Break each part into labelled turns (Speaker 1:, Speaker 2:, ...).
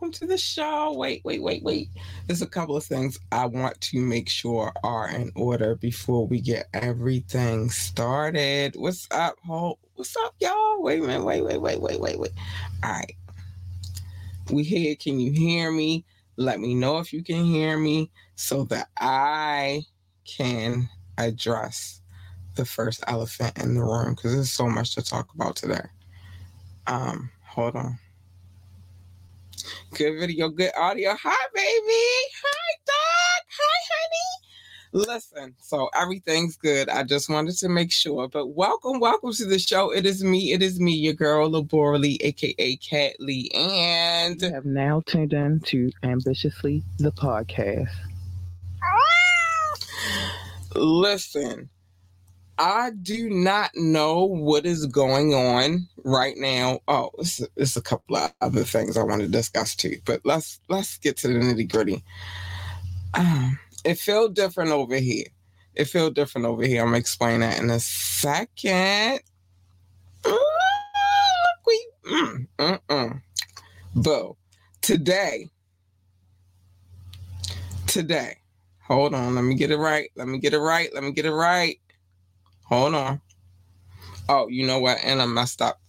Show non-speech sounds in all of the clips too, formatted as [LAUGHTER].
Speaker 1: welcome, to the show. Wait, wait, wait, wait. There's a couple of things I want to make sure are in order before we get everything started. What's up, Hope? What's up, y'all? Wait a minute, wait, wait, wait, wait, wait, wait. All right. We here. Can you hear me? Let me know if you can hear me so that I can address the first elephant in the room because there's so much to talk about today. Um, hold on. Good video, good audio. Hi, baby. Hi, dog. Hi, honey. Listen, so everything's good. I just wanted to make sure. But welcome, welcome to the show. It is me. It is me, your girl, Lebora Lee, aka Cat Lee, and
Speaker 2: You have now tuned in to Ambitiously the podcast.
Speaker 1: Listen, I do not know what is going on right now. Oh, it's, it's a couple of other things I want to discuss too, but let's let's get to the nitty gritty. Um, it feel different over here. It feel different over here. I'm explain that in a second. Look, we, mm, mm, mm. Boo. Today, today, hold on. Let me get it right. Let me get it right. Let me get it right. Hold on. Oh, you know what? And I messed up.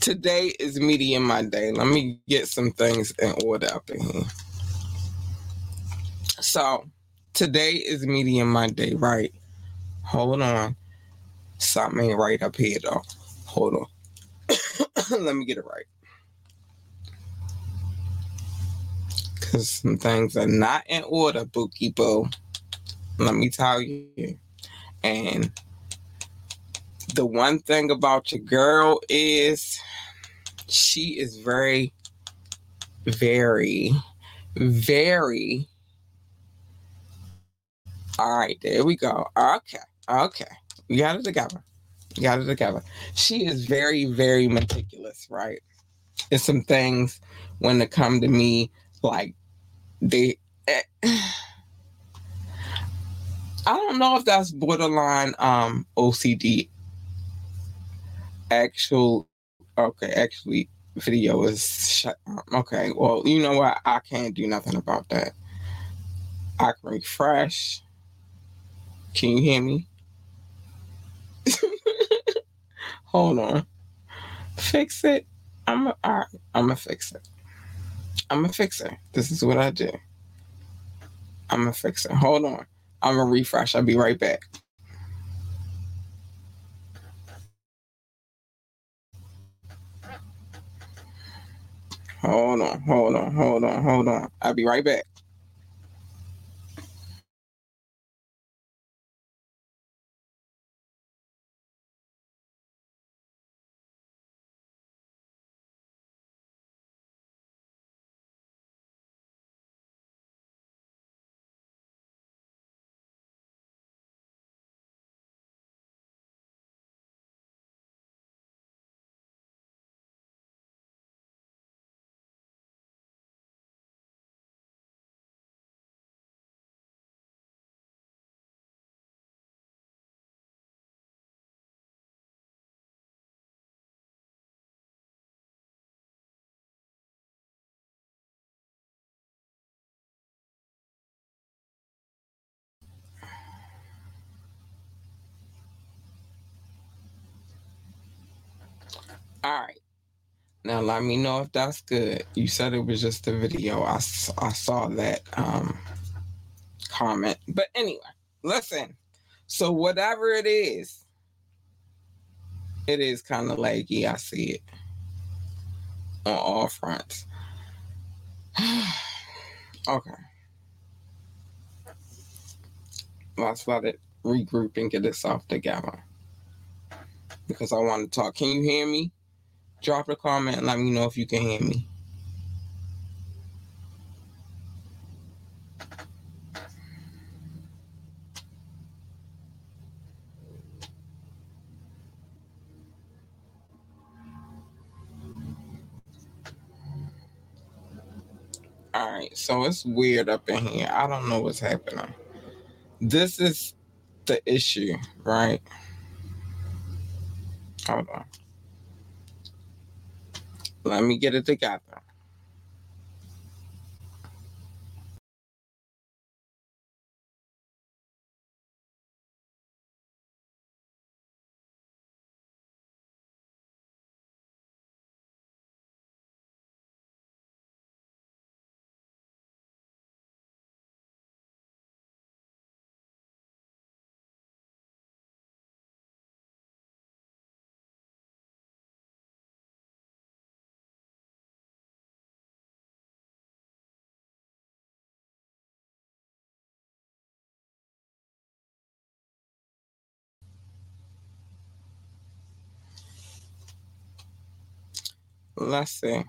Speaker 1: Today is Media Monday. Let me get some things in order up in here. So, today is Media Monday, right? Hold on. Something ain't right up here, though. Hold on. [COUGHS] Let me get it right. Because some things are not in order, Bookie Boo. Let me tell you. And the one thing about your girl is she is very, very, very. All right, there we go. Okay, okay. We got it together. We got it together. She is very, very meticulous, right? It's some things when it come to me, like they. eh, [SIGHS] I don't know if that's borderline um OCD actual okay actually video is shut okay well you know what? I can't do nothing about that. I can refresh. Can you hear me? [LAUGHS] Hold on. Fix it. I'm a, all right i'm gonna fix it. I'm gonna fix it. This is what i do. I'm gonna fix it. Hold on. I'm gonna refresh. I'll be right back Hold on, hold on, hold on, hold on. I'll be right back. All right. Now let me know if that's good. You said it was just a video. I, I saw that um comment. But anyway, listen. So whatever it is, it is kind of laggy. I see it on all fronts. [SIGHS] okay. Let's let it regroup and get itself together. Because I want to talk. Can you hear me? Drop a comment and let me know if you can hear me. All right, so it's weird up in here. I don't know what's happening. This is the issue, right? Hold on. Let me get it together. Let's see.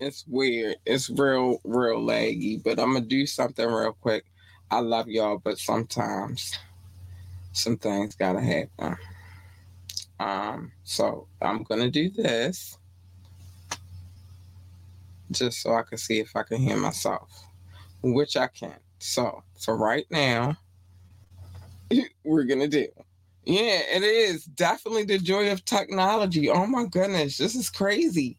Speaker 1: It's weird. It's real, real laggy, but I'm gonna do something real quick. I love y'all, but sometimes some things gotta happen. Um, so I'm gonna do this just so I can see if I can hear myself, which I can. So for right now, [LAUGHS] we're gonna do. Yeah, it is definitely the joy of technology. Oh my goodness, this is crazy.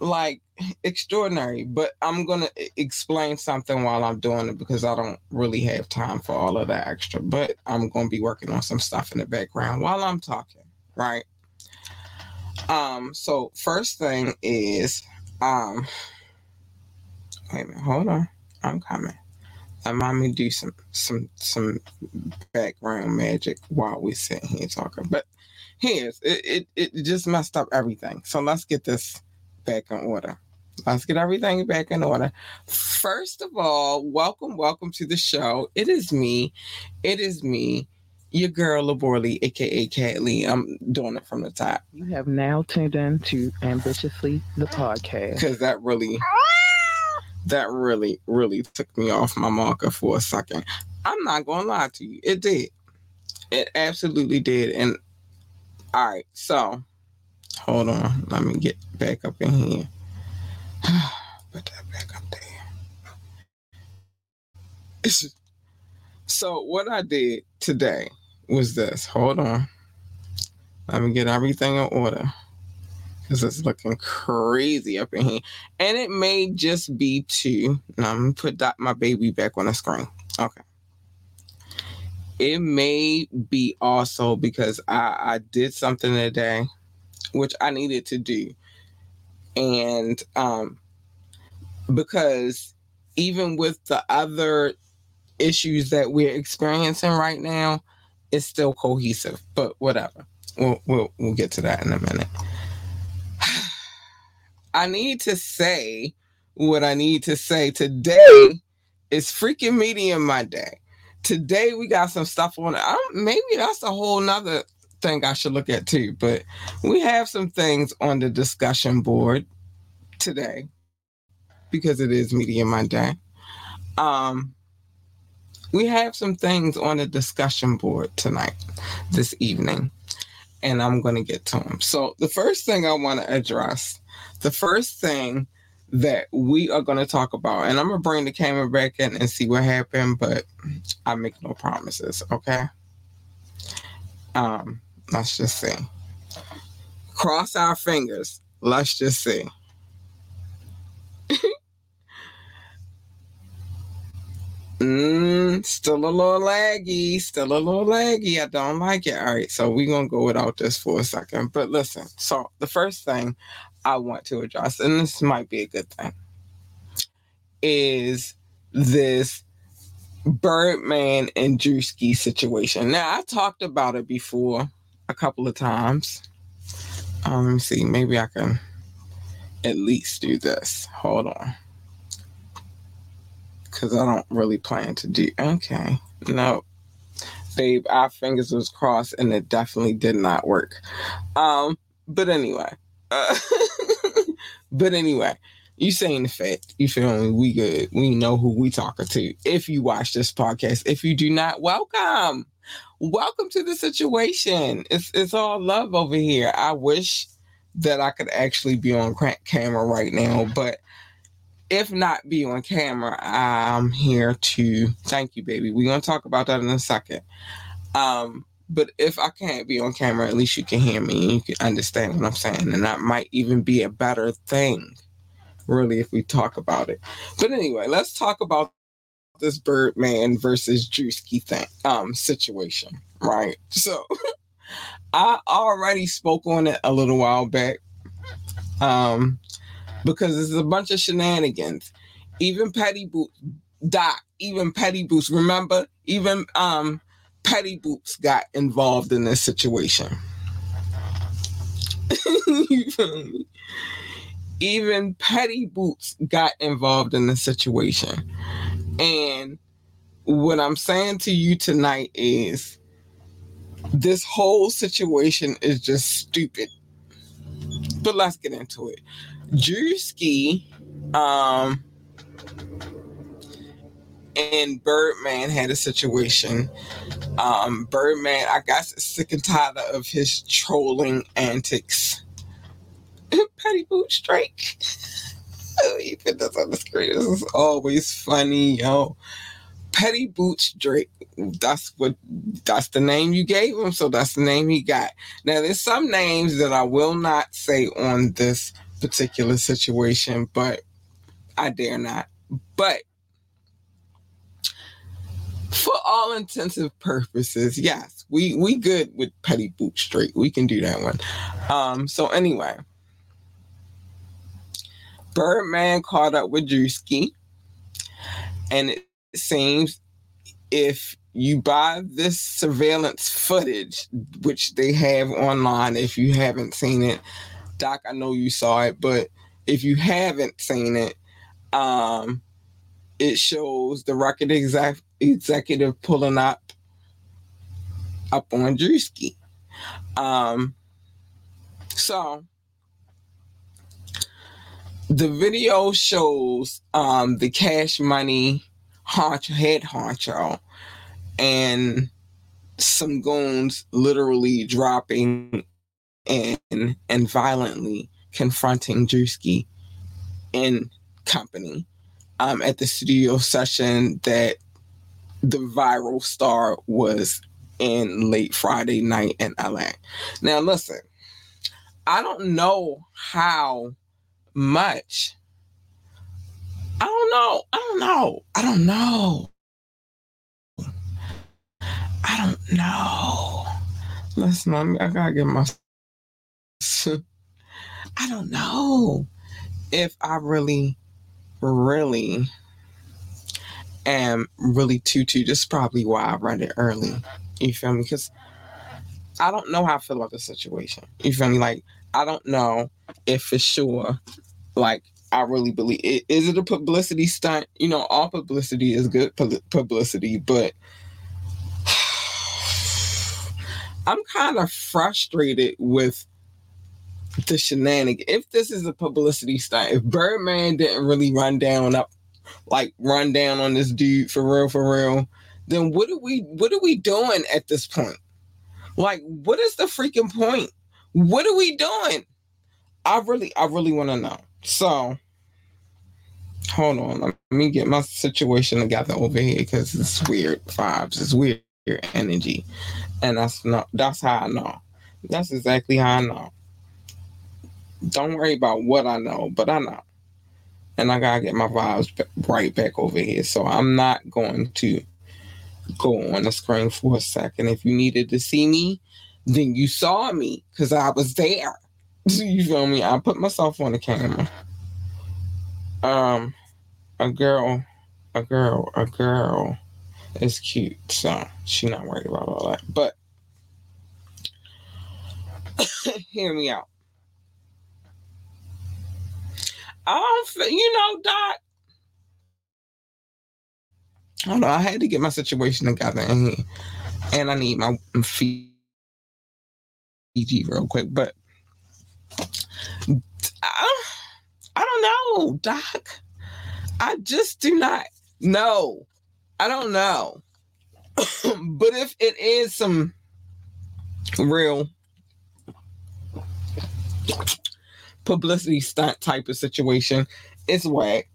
Speaker 1: Like [LAUGHS] extraordinary. But I'm gonna explain something while I'm doing it because I don't really have time for all of that extra. But I'm gonna be working on some stuff in the background while I'm talking, right? Um, so first thing is um wait a minute, hold on. I'm coming let mommy do some some some background magic while we sit here talking. But here's it, it it just messed up everything. So let's get this back in order. Let's get everything back in order. First of all, welcome, welcome to the show. It is me. It is me, your girl Lebora Lee, aka Catley. I'm doing it from the top.
Speaker 2: You have now tuned in to Ambitiously the podcast.
Speaker 1: Because that really that really, really took me off my marker for a second. I'm not gonna lie to you, it did. It absolutely did. And all right, so hold on, let me get back up in here. [SIGHS] Put that back up there. so what I did today was this. Hold on. Let me get everything in order because it's looking crazy up in here. And it may just be two. Now I'm gonna put that, my baby back on the screen. Okay. It may be also because I, I did something today which I needed to do. And um because even with the other issues that we're experiencing right now, it's still cohesive. But whatever. We'll we'll, we'll get to that in a minute. I need to say what I need to say. Today is freaking Media Monday. Today we got some stuff on it. maybe that's a whole nother thing I should look at too. But we have some things on the discussion board today because it is Media Monday. Um, we have some things on the discussion board tonight, this evening, and I'm going to get to them. So the first thing I want to address the first thing that we are going to talk about, and I'm going to bring the camera back in and see what happened, but I make no promises, okay? Um, let's just see. Cross our fingers. Let's just see. [LAUGHS] Mm, still a little laggy, still a little laggy. I don't like it. All right, so we're gonna go without this for a second. But listen, so the first thing I want to address, and this might be a good thing, is this Birdman and Drewski situation. Now I talked about it before a couple of times. Um, let me see, maybe I can at least do this. Hold on because I don't really plan to do. Okay, no, babe, our fingers was crossed, and it definitely did not work. Um, but anyway, [LAUGHS] but anyway, you saying the fact, you feel me? We good. We know who we talking to. If you watch this podcast, if you do not, welcome, welcome to the situation. It's it's all love over here. I wish that I could actually be on camera right now, but if not be on camera, I'm here to thank you, baby. We're gonna talk about that in a second. Um, but if I can't be on camera, at least you can hear me and you can understand what I'm saying. And that might even be a better thing, really, if we talk about it. But anyway, let's talk about this Birdman versus Drewski thing um situation, right? So [LAUGHS] I already spoke on it a little while back. Um because it's a bunch of shenanigans. Even Petty Boots, Doc, even Petty Boots, remember, even um Petty Boots got involved in this situation. [LAUGHS] you feel me? even Petty Boots got involved in the situation. And what I'm saying to you tonight is this whole situation is just stupid. But let's get into it. Drewski um, and Birdman had a situation. Um, Birdman, I got sick and tired of his trolling antics. [LAUGHS] Petty Boots Drake. oh, you put this on the screen. This is always funny, yo. Petty Boots Drake. That's what that's the name you gave him, so that's the name he got. Now there's some names that I will not say on this particular situation, but I dare not. But for all intensive purposes, yes, we we good with Petty boot Drake. We can do that one. Um, so anyway. Birdman caught up with Drewski, and it seems if you buy this surveillance footage, which they have online, if you haven't seen it, Doc, I know you saw it, but if you haven't seen it, um, it shows the record exec- executive pulling up up on Drewski. Um, so the video shows um, the cash money honcho, head honcho and some goons literally dropping in and violently confronting Drewski in company um, at the studio session that the viral star was in late Friday night in LA. Now, listen, I don't know how much. I don't know. I don't know. I don't know. I don't know. Listen, I gotta get my I don't know if I really, really am really tutu. This is probably why I read it early. You feel me? Because I don't know how I feel about the situation. You feel me? Like, I don't know if for sure, like, I really believe it. Is it a publicity stunt? You know, all publicity is good publicity, but [SIGHS] I'm kind of frustrated with the shenanigans. If this is a publicity stunt, if Birdman didn't really run down up, like run down on this dude for real, for real, then what are we what are we doing at this point? Like, what is the freaking point? What are we doing? I really, I really want to know. So hold on, let me get my situation together over here because it's weird vibes, it's weird energy. And that's not that's how I know. That's exactly how I know. Don't worry about what I know, but I know. And I gotta get my vibes right back over here. So I'm not going to go on the screen for a second. If you needed to see me, then you saw me because I was there. [LAUGHS] you feel me? I put myself on the camera. Um, a girl, a girl, a girl is cute, so she's not worried about all that. But [COUGHS] hear me out. I don't, you know, Doc. I don't know. I had to get my situation together, and and I need my Fiji real quick. But I, I don't know, Doc. I just do not know. I don't know. [COUGHS] but if it is some real publicity stunt type of situation, it's whack.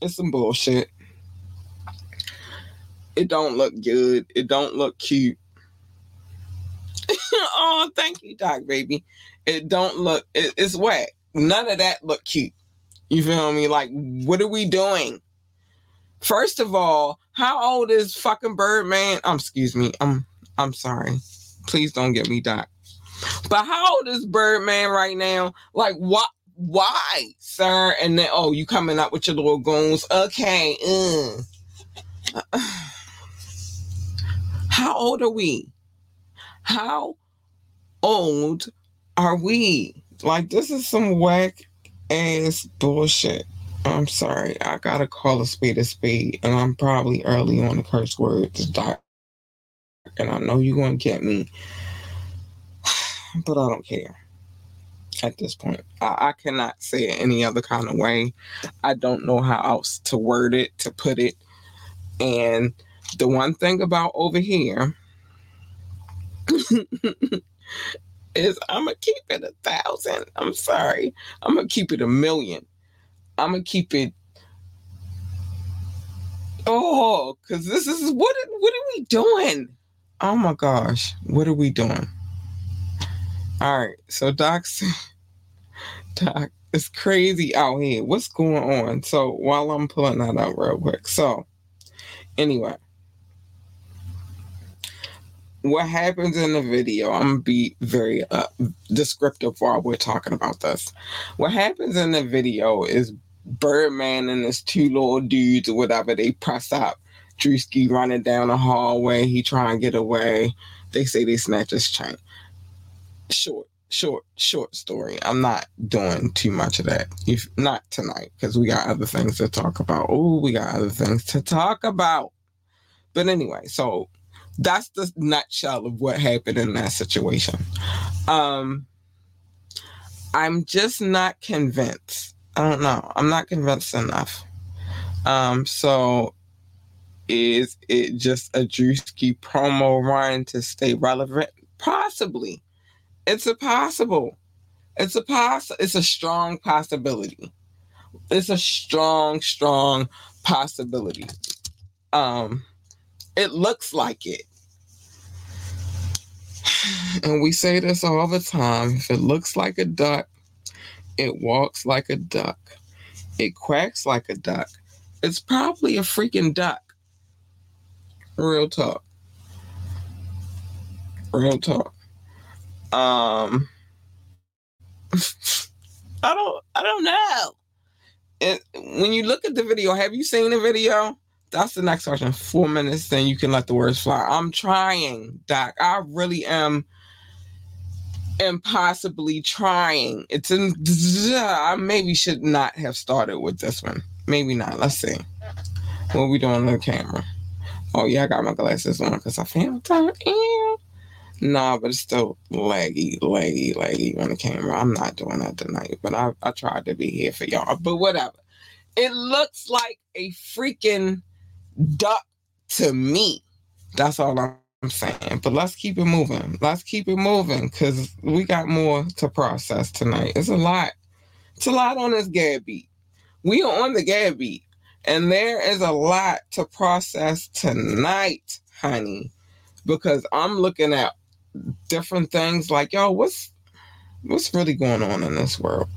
Speaker 1: It's some bullshit. It don't look good. It don't look cute. [LAUGHS] oh, thank you, Doc, baby. It don't look. It, it's wet. None of that look cute. You feel me? Like, what are we doing? First of all, how old is fucking Birdman? Um, excuse me. I'm I'm sorry. Please don't get me Doc. But how old is Birdman right now? Like, what? Why, sir? And then, oh, you coming up with your little goons? Okay. Uh. [SIGHS] How old are we? How old are we? Like, this is some whack ass bullshit. I'm sorry. I gotta call a speed a speed, and I'm probably early on the curse words, doc. And I know you're gonna get me, but I don't care. At this point, I, I cannot say it any other kind of way. I don't know how else to word it, to put it. And the one thing about over here [LAUGHS] is I'm gonna keep it a thousand. I'm sorry. I'm gonna keep it a million. I'm gonna keep it. Oh, because this is what what are we doing? Oh my gosh, what are we doing? All right, so Doc, [LAUGHS] Doc, it's crazy out here. What's going on? So while I'm pulling that out real quick, so anyway, what happens in the video, I'm gonna be very uh, descriptive while we're talking about this. What happens in the video is Birdman and his two little dudes or whatever, they press up Drewski running down the hallway. He try and get away. They say they snatch his chain. Short, short, short story. I'm not doing too much of that. If not tonight, because we got other things to talk about. Oh, we got other things to talk about. But anyway, so that's the nutshell of what happened in that situation. Um, I'm just not convinced. I don't know. I'm not convinced enough. Um, so is it just a Drewski promo run to stay relevant? Possibly. It's a possible. It's a poss it's a strong possibility. It's a strong, strong possibility. Um it looks like it. [SIGHS] And we say this all the time. If it looks like a duck, it walks like a duck. It quacks like a duck. It's probably a freaking duck. Real talk. Real talk. Um I don't I don't know. And when you look at the video, have you seen the video? that's the next question. Four minutes, then you can let the words fly. I'm trying, Doc. I really am impossibly trying. It's in I maybe should not have started with this one. Maybe not. Let's see. What we doing on the camera? Oh yeah, I got my glasses on because I found time. Nah, but it's still laggy, laggy, laggy on the camera. I'm not doing that tonight, but I, I tried to be here for y'all. But whatever. It looks like a freaking duck to me. That's all I'm saying. But let's keep it moving. Let's keep it moving because we got more to process tonight. It's a lot. It's a lot on this gab beat. We are on the gab beat. And there is a lot to process tonight, honey. Because I'm looking at different things like, yo, what's what's really going on in this world?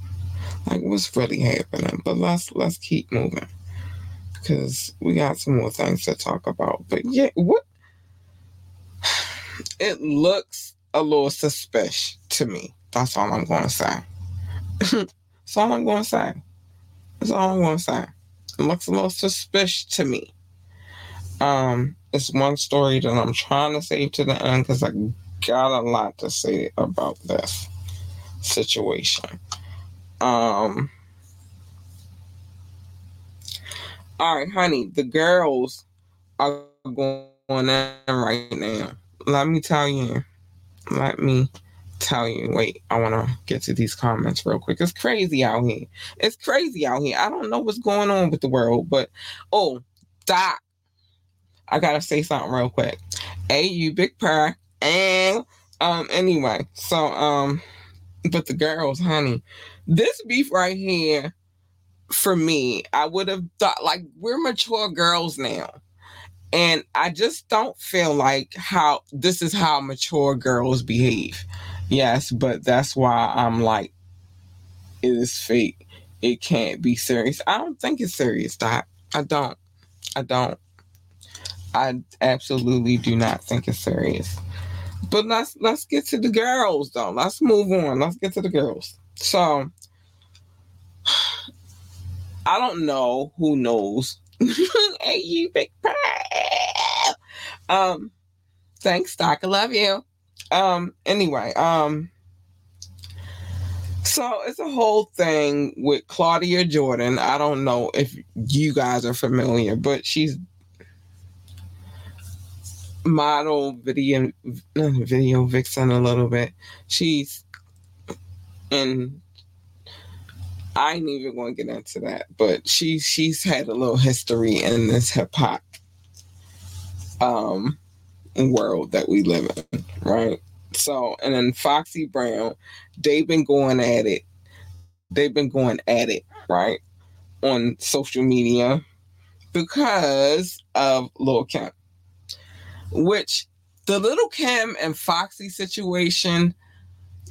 Speaker 1: Like what's really happening? But let's let's keep moving because we got some more things to talk about. But yeah, what? [SIGHS] It looks a little suspicious to me. That's all I'm [LAUGHS] to say. That's all I'm to say. That's all I'm to say. It looks a little suspicious to me. Um, it's one story that I'm trying to save to the end because I got a lot to say about this situation. Um, all right, honey, the girls are going in right now. Let me tell you. Let me tell you. Wait, I want to get to these comments real quick. It's crazy out here. It's crazy out here. I don't know what's going on with the world, but oh, Doc, I gotta say something real quick. Hey, you big purr. And um, anyway, so um, but the girls, honey, this beef right here for me, I would have thought like we're mature girls now. And I just don't feel like how this is how mature girls behave. Yes, but that's why I'm like, it is fake. It can't be serious. I don't think it's serious, Doc. I don't. I don't. I absolutely do not think it's serious. But let's let's get to the girls though. Let's move on. Let's get to the girls. So [SIGHS] I don't know who knows. [LAUGHS] hey you big. Um thanks, Doc. I love you. Um anyway, um so it's a whole thing with Claudia Jordan. I don't know if you guys are familiar, but she's model video video vixen a little bit. She's and I ain't even going to get into that, but she she's had a little history in this hip hop um world that we live in, right? So, and then Foxy Brown, they've been going at it. They've been going at it, right? On social media because of Lil Kim which the little Kim and Foxy situation,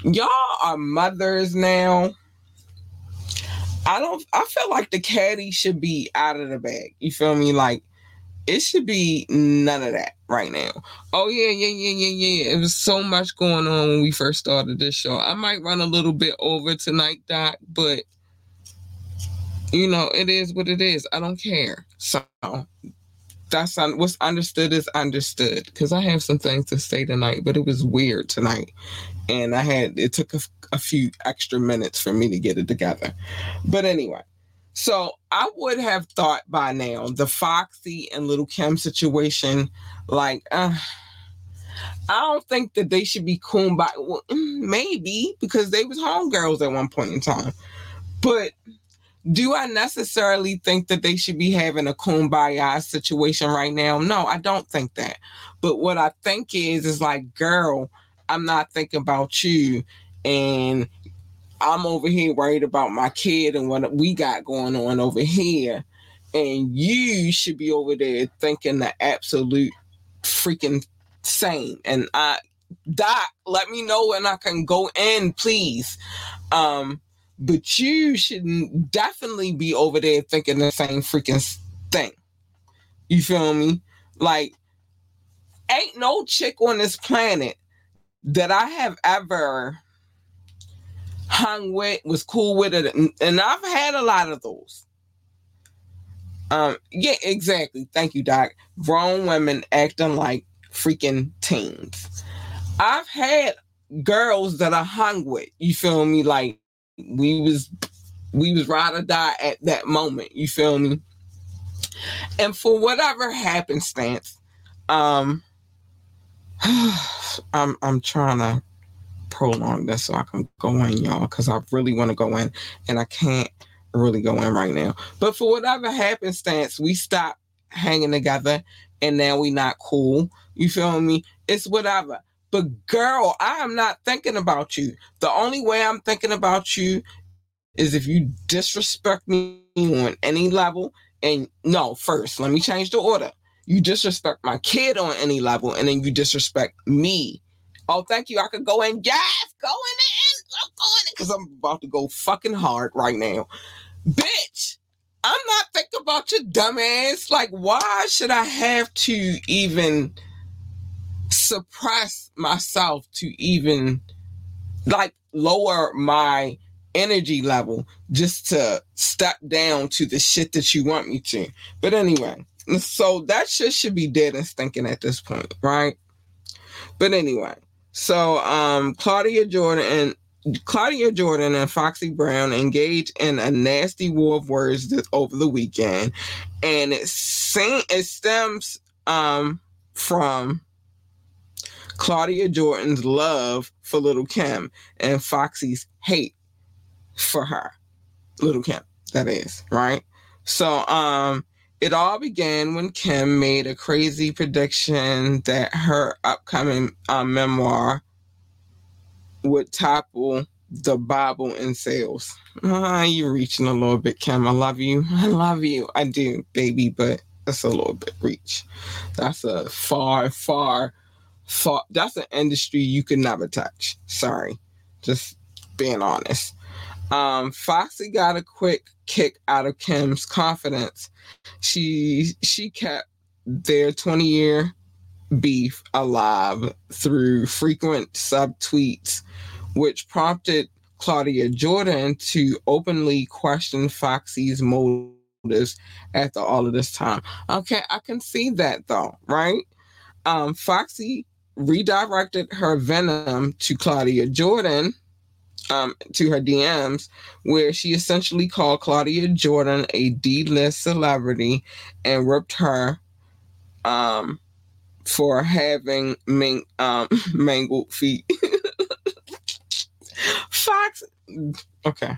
Speaker 1: y'all are mothers now. I don't I feel like the caddy should be out of the bag. You feel me? Like it should be none of that right now. Oh yeah, yeah, yeah, yeah, yeah. It was so much going on when we first started this show. I might run a little bit over tonight, Doc, but you know, it is what it is. I don't care. So that's un- what's understood is understood because I have some things to say tonight, but it was weird tonight. And I had, it took a, few extra minutes for me to get it together. But anyway, so I would have thought by now the Foxy and Little Kim situation, like, uh, I don't think that they should be kumbaya. Well, mm, maybe because they was homegirls at one point in time, but do I necessarily think that they should be having a kumbaya situation right now? No, I don't think that. But what I think is, is like, girl, I'm not thinking about you. And I'm over here worried about my kid and what we got going on over here. And you should be over there thinking the absolute freaking same. And I, Doc, let me know when I can go in, please. Um, but you should definitely be over there thinking the same freaking thing. You feel me? Like, ain't no chick on this planet that I have ever hung with, was cool with it, and I've had a lot of those. Um, yeah, exactly. Thank you, Doc. Grown women acting like freaking teens. I've had girls that I hung with, you feel me? Like we was we was ride or die at that moment. You feel me? And for whatever happenstance, um, [SIGHS] I'm I'm trying to prolong this so I can go in, y'all, because I really want to go in, and I can't really go in right now. But for whatever happenstance, we stopped hanging together, and now we not cool. You feel me? It's whatever. But girl, I am not thinking about you. The only way I'm thinking about you is if you disrespect me on any level. And no, first, let me change the order. You disrespect my kid on any level, and then you disrespect me. Oh, thank you. I could go in. Yes, go in. I'm going in because I'm about to go fucking hard right now. Bitch, I'm not thinking about your dumbass. Like, why should I have to even suppress myself to even like lower my energy level just to step down to the shit that you want me to. But anyway, so that shit should be dead and stinking at this point, right? But anyway, so um Claudia Jordan and Claudia Jordan and Foxy Brown engaged in a nasty war of words this, over the weekend, and it, it stems um from Claudia Jordan's love for Little Kim and Foxy's hate for her. Little Kim, that is, right? So um it all began when Kim made a crazy prediction that her upcoming uh, memoir would topple the Bible in sales. Uh, you're reaching a little bit, Kim. I love you. I love you. I do, baby, but that's a little bit reach. That's a far, far, That's an industry you could never touch. Sorry, just being honest. Um, Foxy got a quick kick out of Kim's confidence. She she kept their 20 year beef alive through frequent subtweets, which prompted Claudia Jordan to openly question Foxy's motives after all of this time. Okay, I can see that though, right? Um, Foxy redirected her venom to Claudia Jordan um, to her DMs, where she essentially called Claudia Jordan a D-list celebrity and ripped her um, for having man- um, [LAUGHS] mangled feet. [LAUGHS] Fox. Okay,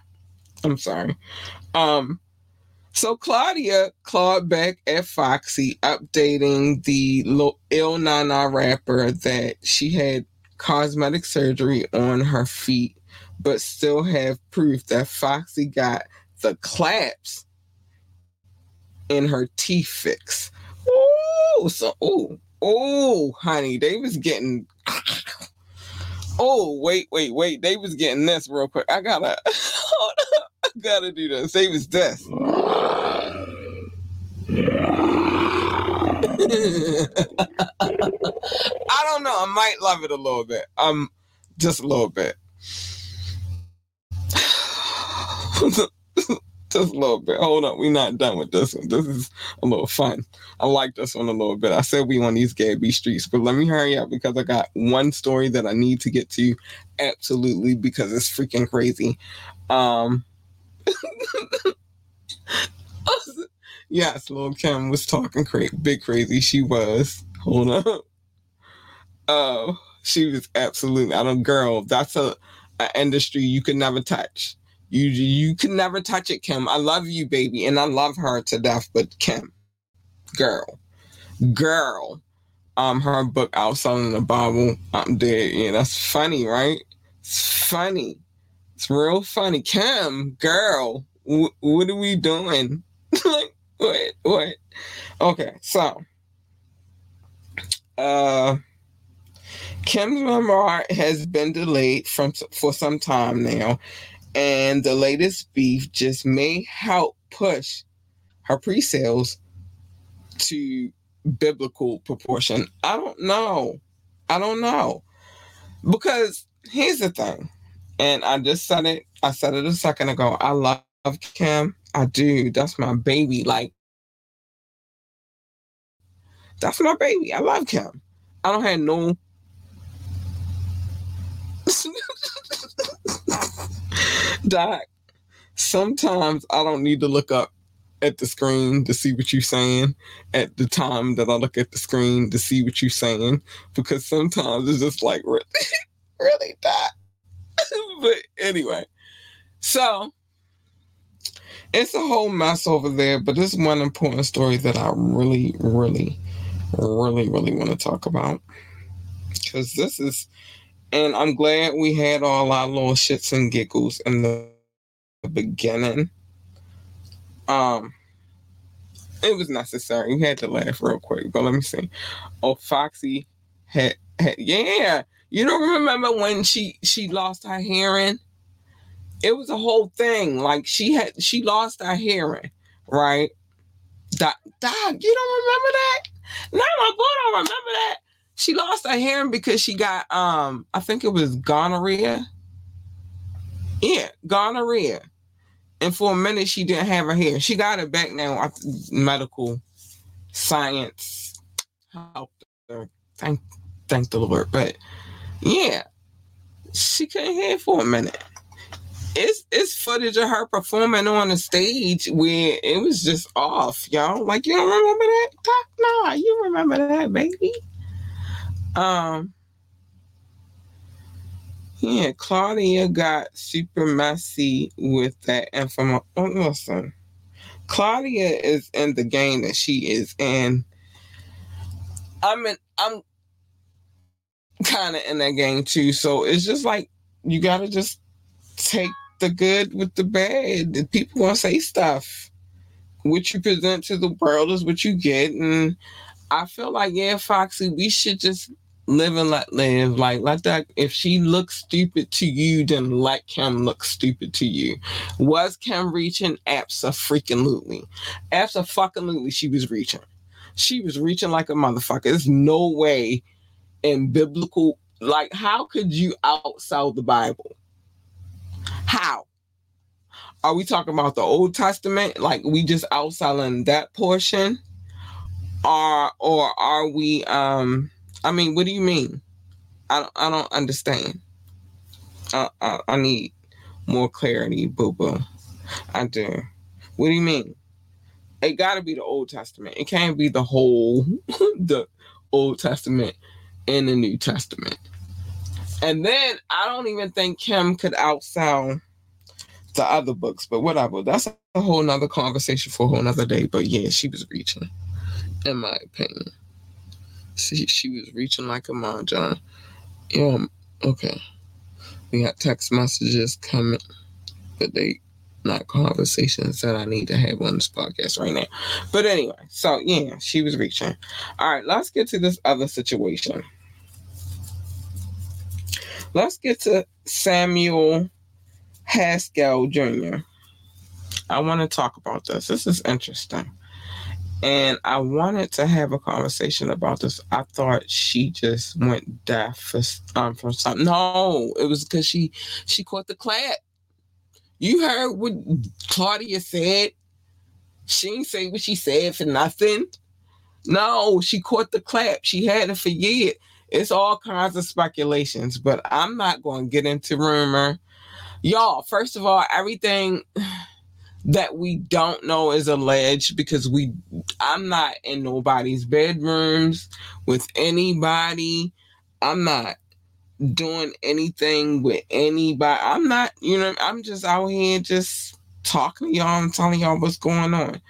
Speaker 1: I'm sorry. Um, so Claudia clawed back at Foxy, updating the Ill Na Na rapper that she had cosmetic surgery on her feet but still have proof that Foxy got the claps in her teeth fix. Oh, so oh, oh, honey, they was getting. [LAUGHS] Oh, wait, wait, wait. They was getting this real quick. I gotta, [LAUGHS] I gotta do this. They was this. [LAUGHS] I don't know. I might love it a little bit. Um, just a little bit. [SIGHS] [LAUGHS] just a little bit. Hold up, we're not done with this one. This is a little fun. I like this one a little bit. I said we on these Gabby streets, but let me hurry up because I got one story that I need to get to absolutely because it's freaking crazy. Um [LAUGHS] Yes, Lil' Kim was talking crazy, big crazy. She was. Hold up. Oh, she was absolutely. I don't, girl. That's a, a industry you could never touch. You you can never touch it, Kim. I love you, baby, and I love her to death. But Kim, girl, girl, um, her book out selling the Bible. I'm dead. Yeah, that's funny, right? It's funny. It's real funny. Kim, girl, wh- what are we doing? [LAUGHS] like what? What? Okay, so, uh. Kim's memoir has been delayed from for some time now, and the latest beef just may help push her pre-sales to biblical proportion. I don't know. I don't know. Because here's the thing, and I just said it, I said it a second ago. I love Kim. I do. That's my baby. Like, that's my baby. I love Kim. I don't have no [LAUGHS] [LAUGHS] [LAUGHS] Doc, sometimes I don't need to look up at the screen to see what you're saying at the time that I look at the screen to see what you're saying because sometimes it's just like really, [LAUGHS] really Doc. [LAUGHS] but anyway, so it's a whole mess over there, but there's one important story that I really, really, really, really want to talk about because this is and I'm glad we had all our little shits and giggles in the beginning. Um, it was necessary. We had to laugh real quick, but let me see. Oh, Foxy had, had yeah. You don't remember when she she lost her hearing? It was a whole thing. Like she had she lost her hearing, right? Doc, Doc, you don't remember that? No, my boy don't remember that she lost her hearing because she got um I think it was gonorrhea. Yeah, gonorrhea. And for a minute she didn't have her hair. She got it back now. Medical science helped her. Thank thank the Lord. But yeah, she couldn't hear for a minute. It's it's footage of her performing on the stage where it was just off, y'all. Like you don't remember that? Nah, you remember that, baby. Um, yeah, Claudia got super messy with that information. Oh, listen, Claudia is in the game that she is in. I'm in, I'm kind of in that game too. So it's just like you gotta just take the good with the bad. People gonna say stuff. What you present to the world is what you get, and I feel like yeah, Foxy, we should just live and let live. Like let that. If she looks stupid to you, then let Kim look stupid to you. Was Kim reaching? Absolutely, freaking lutely. absolutely, fucking lutely. she was reaching. She was reaching like a motherfucker. There's no way in biblical. Like, how could you outsell the Bible? How? Are we talking about the Old Testament? Like we just outselling that portion? Or or are we um I mean, what do you mean? I don't, I don't understand. I, I, I need more clarity, boo boo. I do. What do you mean? It got to be the Old Testament. It can't be the whole [LAUGHS] the Old Testament and the New Testament. And then I don't even think Kim could outsell the other books, but whatever. That's a whole nother conversation for a whole nother day. But yeah, she was reaching, in my opinion. See, she was reaching like a mom, John. Yeah, okay. We got text messages coming, but they not conversations that I need to have on this podcast right now. But anyway, so yeah, she was reaching. All right, let's get to this other situation. Let's get to Samuel Haskell Jr. I want to talk about this. This is interesting. And I wanted to have a conversation about this. I thought she just went deaf for, um, for something. No, it was because she she caught the clap. You heard what Claudia said. She didn't say what she said for nothing. No, she caught the clap. She had to forget. It's all kinds of speculations, but I'm not going to get into rumor. Y'all, first of all, everything that we don't know is alleged because we I'm not in nobody's bedrooms with anybody. I'm not doing anything with anybody. I'm not, you know, I'm just out here just talking to y'all and telling y'all what's going on.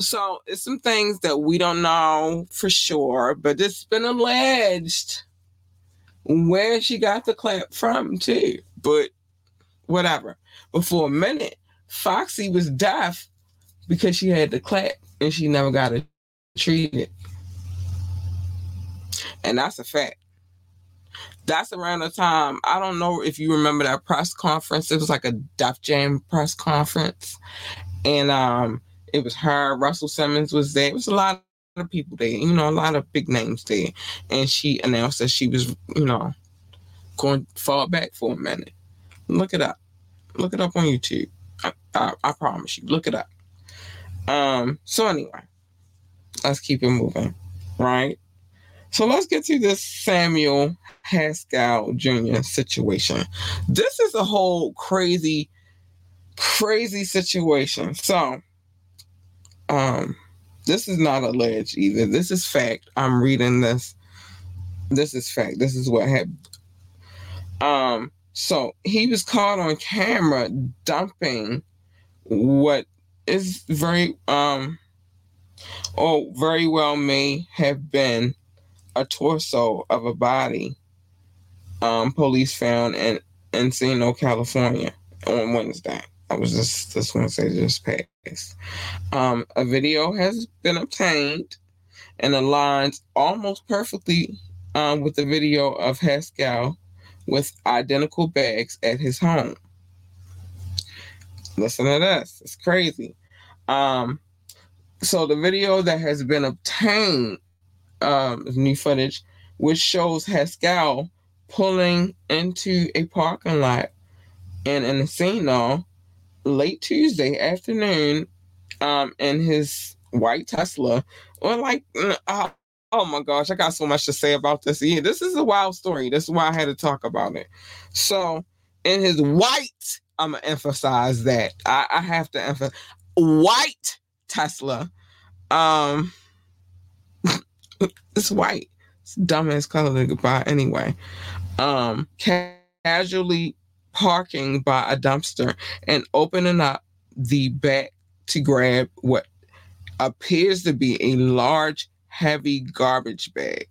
Speaker 1: So it's some things that we don't know for sure, but it's been alleged where she got the clap from too. But whatever. But for a minute, Foxy was deaf because she had the clap and she never got it treated. And that's a fact. That's around the time, I don't know if you remember that press conference. It was like a Def Jam press conference. And um, it was her, Russell Simmons was there. It was a lot of people there, you know, a lot of big names there. And she announced that she was, you know, going to fall back for a minute. Look it up. Look it up on YouTube. I, I, I promise you. Look it up. Um. So anyway, let's keep it moving, right? So let's get to this Samuel Haskell Jr. situation. This is a whole crazy, crazy situation. So, um, this is not alleged either. This is fact. I'm reading this. This is fact. This is what happened. Um, so he was caught on camera dumping what is very um or very well may have been a torso of a body um police found in Encino, California on Wednesday. I was just this Wednesday just passed. Um a video has been obtained and aligns almost perfectly um, with the video of Haskell with identical bags at his home. Listen to this. It's crazy. Um, so the video that has been obtained, um, new footage, which shows Haskell pulling into a parking lot in Encino late Tuesday afternoon um, in his white Tesla, or like uh, Oh my gosh, I got so much to say about this. Yeah, this is a wild story. This is why I had to talk about it. So, in his white, I'm gonna emphasize that. I, I have to emphasize white Tesla. Um, [LAUGHS] it's white. It's dumbass color to buy anyway. Um, casually parking by a dumpster and opening up the back to grab what appears to be a large heavy garbage bag.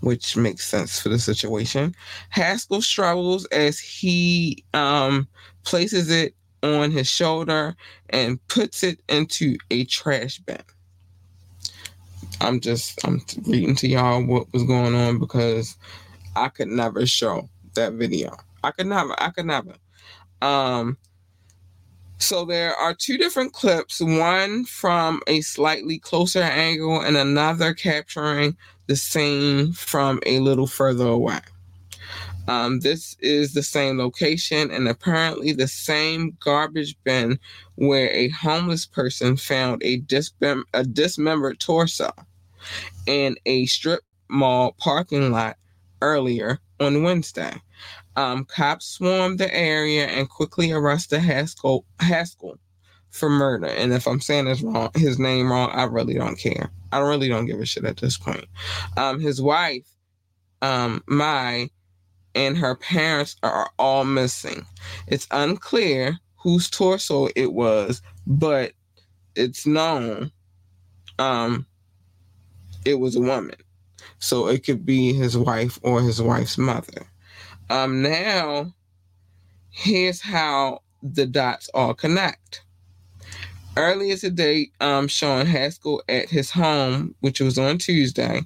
Speaker 1: which makes sense for the situation. Haskell struggles as he um, places it on his shoulder and puts it into a trash bin. I'm just I'm reading to y'all what was going on because I could never show that video. I could never. I could never. Um. So there are two different clips, one from a slightly closer angle and another capturing the scene from a little further away. Um, this is the same location and apparently the same garbage bin where a homeless person found a, dismem- a dismembered torso in a strip mall parking lot earlier on Wednesday. Um, cops swarmed the area and quickly arrested Haskell, Haskell for murder. And if I'm saying this wrong, his name wrong, I really don't care. I really don't give a shit at this point. Um, his wife, um, Mai, and her parents are all missing. It's unclear whose torso it was, but it's known um, it was a woman. So it could be his wife or his wife's mother. Um, now, here's how the dots all connect. Earlier today, um, showing Haskell at his home, which was on Tuesday.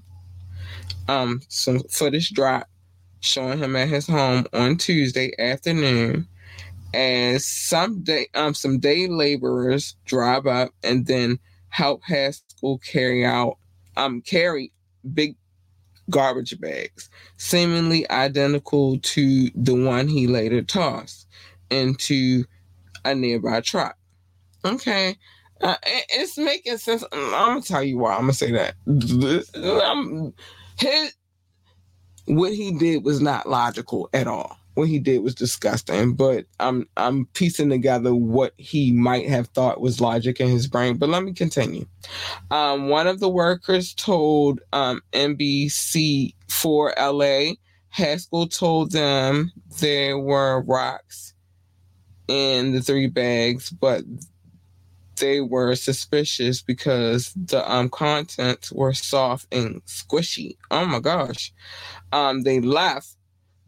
Speaker 1: Um, some footage dropped showing him at his home on Tuesday afternoon as some day um some day laborers drive up and then help Haskell carry out um carry big garbage bags, seemingly identical to the one he later tossed into a nearby truck. Okay. Uh, it's making sense. I'm gonna tell you why. I'm gonna say that. Um, his what he did was not logical at all. What he did was disgusting, but I'm I'm piecing together what he might have thought was logic in his brain. But let me continue. Um, one of the workers told um, NBC for LA, Haskell told them there were rocks in the three bags, but they were suspicious because the um, contents were soft and squishy. Oh my gosh um, they left,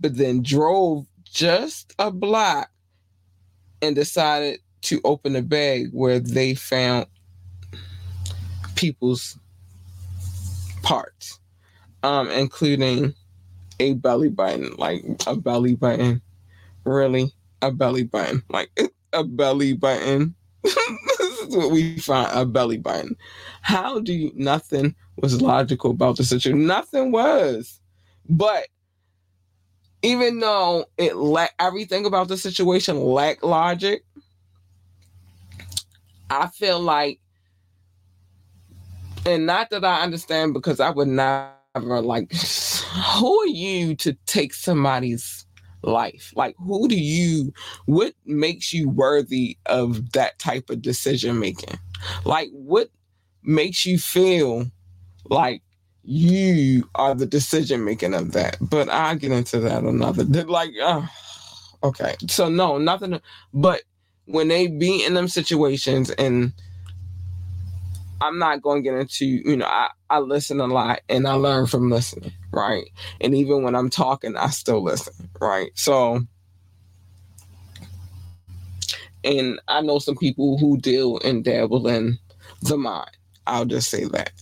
Speaker 1: but then drove just a block and decided to open a bag where they found people's parts, um, including a belly button, like a belly button. Really? A belly button. Like [LAUGHS] a belly button. [LAUGHS] this is what we find a belly button. How do you, nothing was logical about the situation? Nothing was. But even though it lack everything about the situation lack logic, I feel like, and not that I understand because I would never like, [LAUGHS] who are you to take somebody's life? Like, who do you, what makes you worthy of that type of decision making? Like, what makes you feel like you are the decision making of that. But I'll get into that another. Like, uh, okay, so no, nothing. But when they be in them situations, and I'm not going to get into, you know, I, I listen a lot and I learn from listening, right? And even when I'm talking, I still listen, right? So, and I know some people who deal and dabble in the mind. I'll just say that.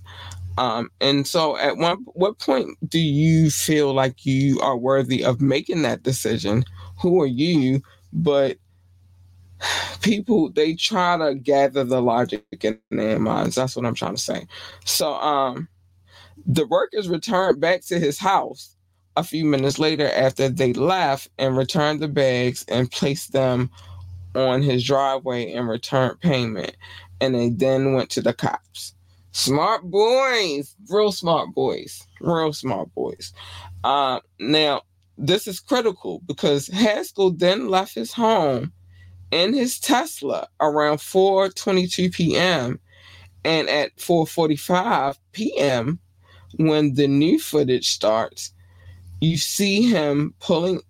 Speaker 1: Um, and so, at one what point do you feel like you are worthy of making that decision? Who are you? But people they try to gather the logic in their minds. That's what I'm trying to say. So, um, the workers returned back to his house a few minutes later after they left and returned the bags and placed them on his driveway and returned payment. And they then went to the cops. Smart boys, real smart boys, real smart boys. Uh, now, this is critical because Haskell then left his home in his Tesla around 4:22 p.m. and at 4:45 p.m. when the new footage starts, you see him pulling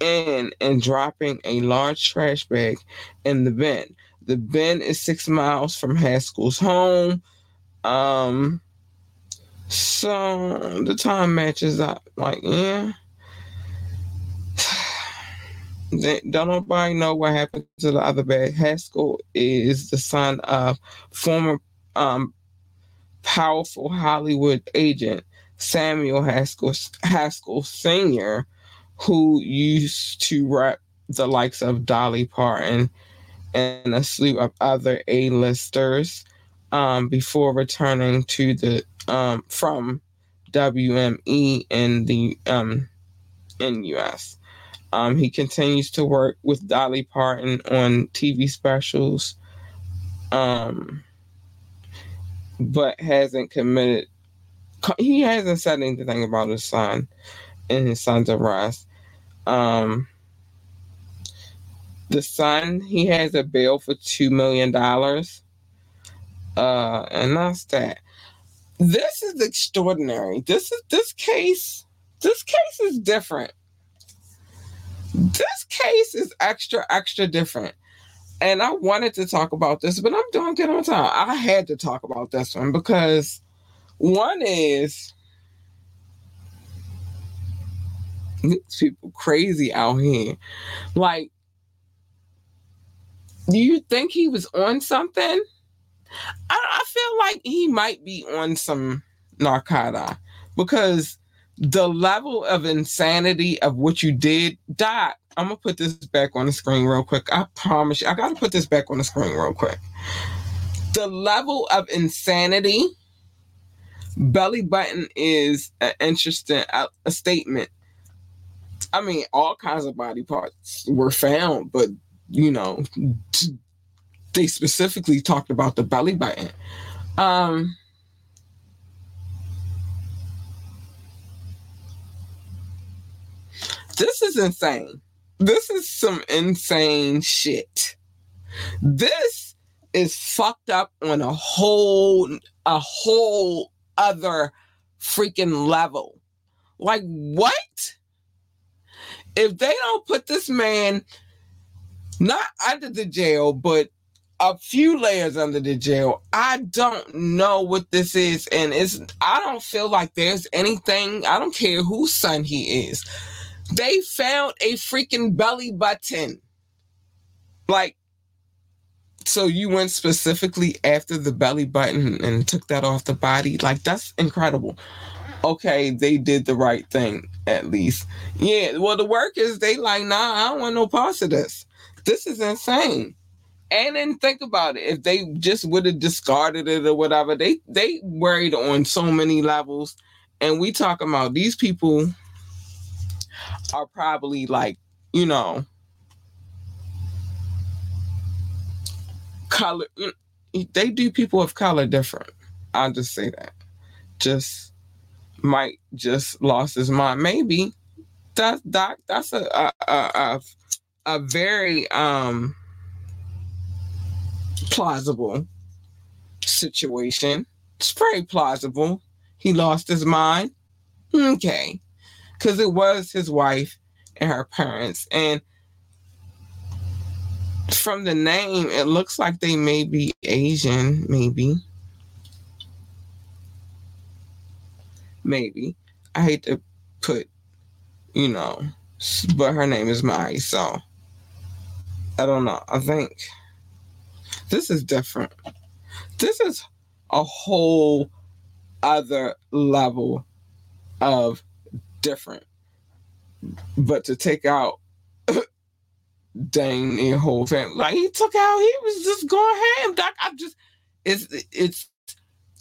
Speaker 1: in and dropping a large trash bag in the bin. The bin is six miles from Haskell's home. Um, So the time matches up. Like, yeah. [SIGHS] Don't nobody know what happened to the other bad. Haskell is the son of former um, powerful Hollywood agent Samuel Haskell, Haskell Sr., who used to rep the likes of Dolly Parton and a slew of other A-listers um, before returning to the um, from WME in the um, in US. Um, he continues to work with Dolly Parton on TV specials, um, but hasn't committed. He hasn't said anything about his son and his son's arrest. Um, the son, he has a bail for two million dollars, uh, and that's that. This is extraordinary. This is this case. This case is different this case is extra, extra different. And I wanted to talk about this, but I'm doing good on time. I had to talk about this one because one is these people crazy out here. Like, do you think he was on something? I, I feel like he might be on some narcotic because the level of insanity of what you did, Doc, I'm gonna put this back on the screen real quick. I promise you, I gotta put this back on the screen real quick. The level of insanity, belly button is an interesting a statement. I mean, all kinds of body parts were found, but you know, they specifically talked about the belly button. Um, This is insane. This is some insane shit. This is fucked up on a whole a whole other freaking level. Like what? If they don't put this man not under the jail, but a few layers under the jail. I don't know what this is, and it's I don't feel like there's anything. I don't care whose son he is. They found a freaking belly button. Like, so you went specifically after the belly button and took that off the body? Like, that's incredible. Okay, they did the right thing, at least. Yeah, well, the workers, they like, nah, I don't want no parts of this. This is insane. And then think about it. If they just would have discarded it or whatever, they they worried on so many levels. And we talking about these people are probably like, you know, color. They do people of color different. I'll just say that. Just might just lost his mind. Maybe that's doc. That's a a a, a very um plausible situation. It's very plausible. He lost his mind. Okay because it was his wife and her parents. And from the name, it looks like they may be Asian, maybe. Maybe. I hate to put, you know, but her name is Mai, so I don't know. I think this is different. This is a whole other level of different. But to take out [COUGHS] Dane and whole family, like he took out, he was just going ham. Doc, I just it's it's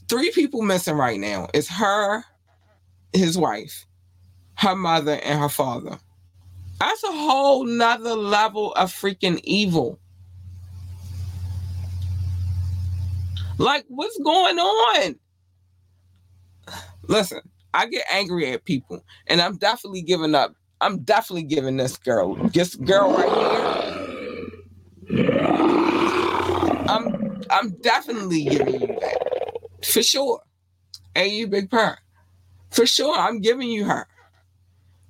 Speaker 1: three people missing right now. It's her, his wife, her mother, and her father. That's a whole nother level of freaking evil. Like, what's going on? Listen, I get angry at people, and I'm definitely giving up. I'm definitely giving this girl, this girl right here. I'm I'm definitely giving you that for sure. And you big purr. For sure, I'm giving you her.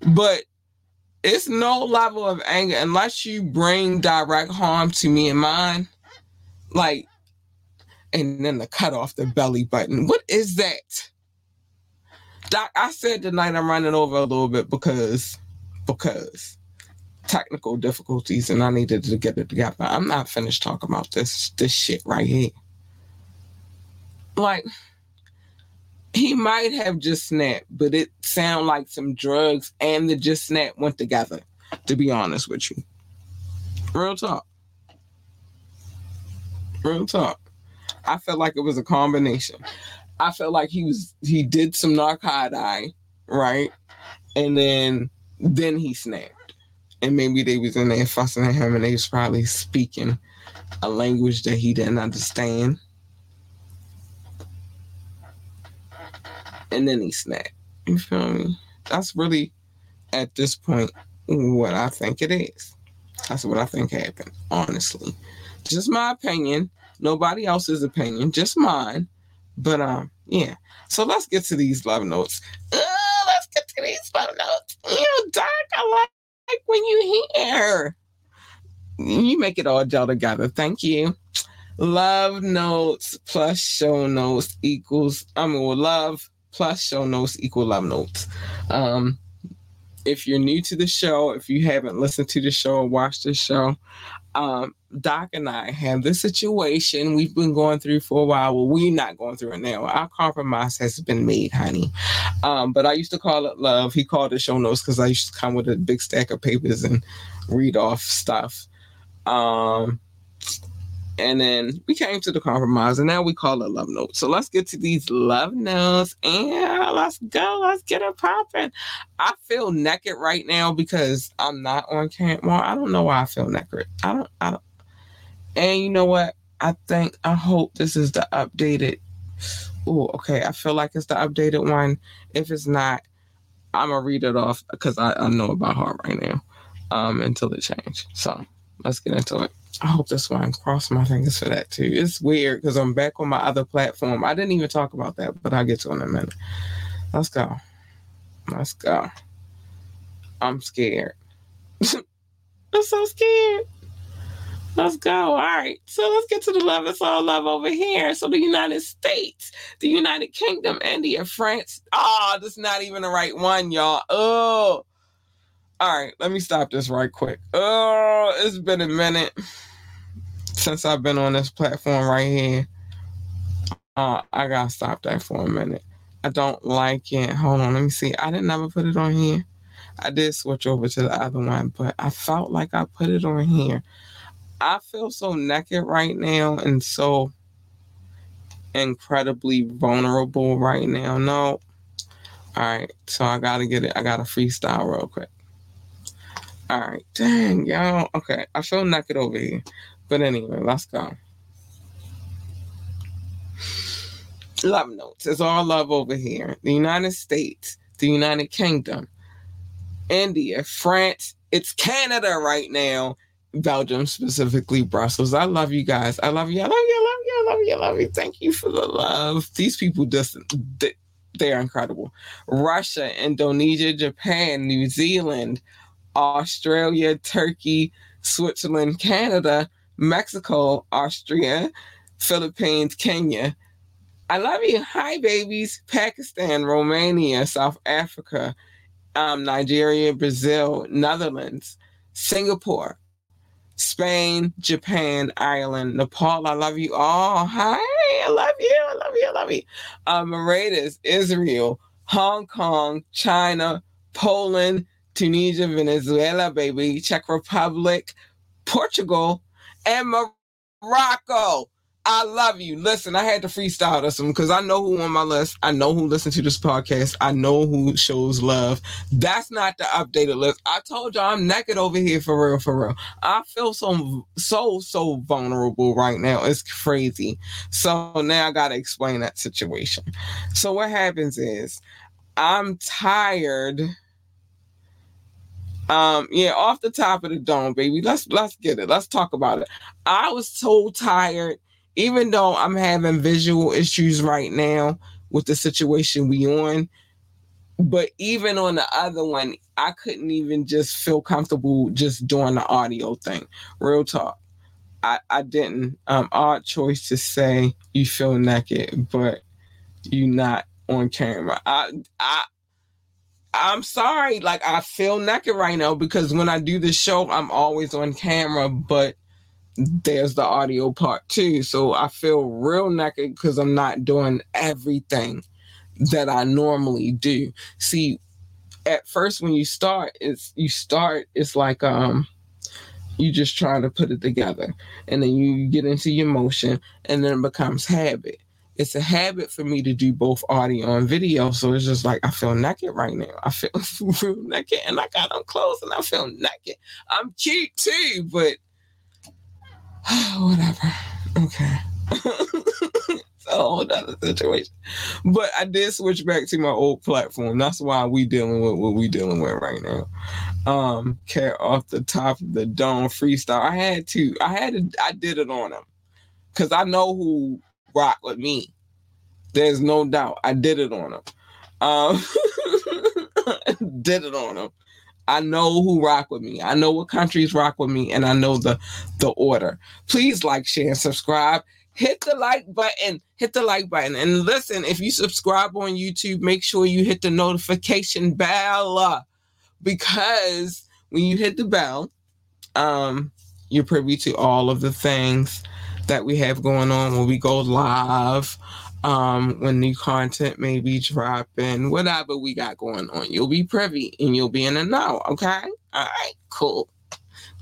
Speaker 1: But it's no level of anger unless you bring direct harm to me and mine. Like, and then the cut off the belly button. What is that? Doc, I said tonight I'm running over a little bit because because technical difficulties and I needed to get it together. I'm not finished talking about this this shit right here. Like he might have just snapped, but it sounded like some drugs and the just snap went together, to be honest with you. Real talk. Real talk. I felt like it was a combination. I felt like he was he did some narcotic, right? And then then he snapped. And maybe they was in there fussing at him and they was probably speaking a language that he didn't understand. And then he snapped. You feel me? That's really at this point what I think it is. That's what I think happened, honestly. Just my opinion. Nobody else's opinion, just mine. But um, yeah. So let's get to these love notes. Let's get to these love notes. You Doc, I like when you hear. You make it all gel together. Thank you. Love notes plus show notes equals I mean love plus show notes equal love notes. Um if you're new to the show, if you haven't listened to the show or watched the show, um, Doc and I have this situation we've been going through for a while. Well, we're not going through it now. Our compromise has been made, honey. Um, but I used to call it love. He called it show notes because I used to come with a big stack of papers and read off stuff. Um, and then we came to the compromise, and now we call it love notes. So let's get to these love notes, and let's go. Let's get it popping. I feel naked right now because I'm not on camp. camera. I don't know why I feel naked. I don't. I don't. And you know what? I think I hope this is the updated. Oh, okay. I feel like it's the updated one. If it's not, I'm gonna read it off because I, I know about heart right now. Um, until it change. So let's get into it. I hope this one. Cross my fingers for that too. It's weird because I'm back on my other platform. I didn't even talk about that, but I'll get to it in a minute. Let's go. Let's go. I'm scared. [LAUGHS] I'm so scared. Let's go. All right. So let's get to the love. It's all love over here. So the United States, the United Kingdom, India, France. Oh, this is not even the right one, y'all. Oh. All right. Let me stop this right quick. Oh, it's been a minute since I've been on this platform right here, uh, I gotta stop that for a minute. I don't like it. Hold on, let me see. I didn't ever put it on here. I did switch over to the other one, but I felt like I put it on here. I feel so naked right now and so incredibly vulnerable right now. No. All right, so I gotta get it. I gotta freestyle real quick. All right, dang, y'all. Okay, I feel naked over here. But anyway, let's go. Love notes. It's all love over here. The United States, the United Kingdom, India, France. It's Canada right now. Belgium, specifically Brussels. I love you guys. I love you. I love you. I love you. I love you. I love you. Thank you for the love. These people just they're incredible. Russia, Indonesia, Japan, New Zealand, Australia, Turkey, Switzerland, Canada, Mexico, Austria, Philippines, Kenya. I love you. Hi, babies. Pakistan, Romania, South Africa, um, Nigeria, Brazil, Netherlands, Singapore, Spain, Japan, Ireland, Nepal. I love you all. Hi, I love you. I love you. I love you. Uh, Mauritius, Israel, Hong Kong, China, Poland, Tunisia, Venezuela, baby, Czech Republic, Portugal, and Morocco. I love you. Listen, I had to freestyle this one because I know who on my list. I know who listens to this podcast. I know who shows love. That's not the updated list. I told y'all I'm naked over here for real, for real. I feel so, so, so vulnerable right now. It's crazy. So now I got to explain that situation. So what happens is I'm tired um, yeah, off the top of the dome, baby. Let's let's get it. Let's talk about it. I was so tired, even though I'm having visual issues right now with the situation we on. But even on the other one, I couldn't even just feel comfortable just doing the audio thing. Real talk. I, I didn't. Um, odd choice to say you feel naked, but you're not on camera. I I I'm sorry, like I feel naked right now because when I do the show, I'm always on camera, but there's the audio part too. So I feel real naked because I'm not doing everything that I normally do. See, at first when you start, it's you start, it's like um you just trying to put it together. And then you get into your motion and then it becomes habit. It's a habit for me to do both audio and video. So it's just like I feel naked right now. I feel real [LAUGHS] naked and I got on clothes and I feel naked. I'm cute too, but [SIGHS] whatever. Okay. [LAUGHS] it's a whole other situation. But I did switch back to my old platform. That's why we dealing with what we dealing with right now. Um, care off the top of the dome freestyle. I had to. I had to. I did it on him. because I know who rock with me. There's no doubt. I did it on them. Um, [LAUGHS] did it on them. I know who rock with me. I know what countries rock with me, and I know the the order. Please like, share, and subscribe. Hit the like button. Hit the like button. And listen, if you subscribe on YouTube, make sure you hit the notification bell because when you hit the bell, um, you're privy to all of the things that we have going on when we go live um, when new content may be dropping, whatever we got going on. You'll be privy and you'll be in the know. Okay. All right. Cool.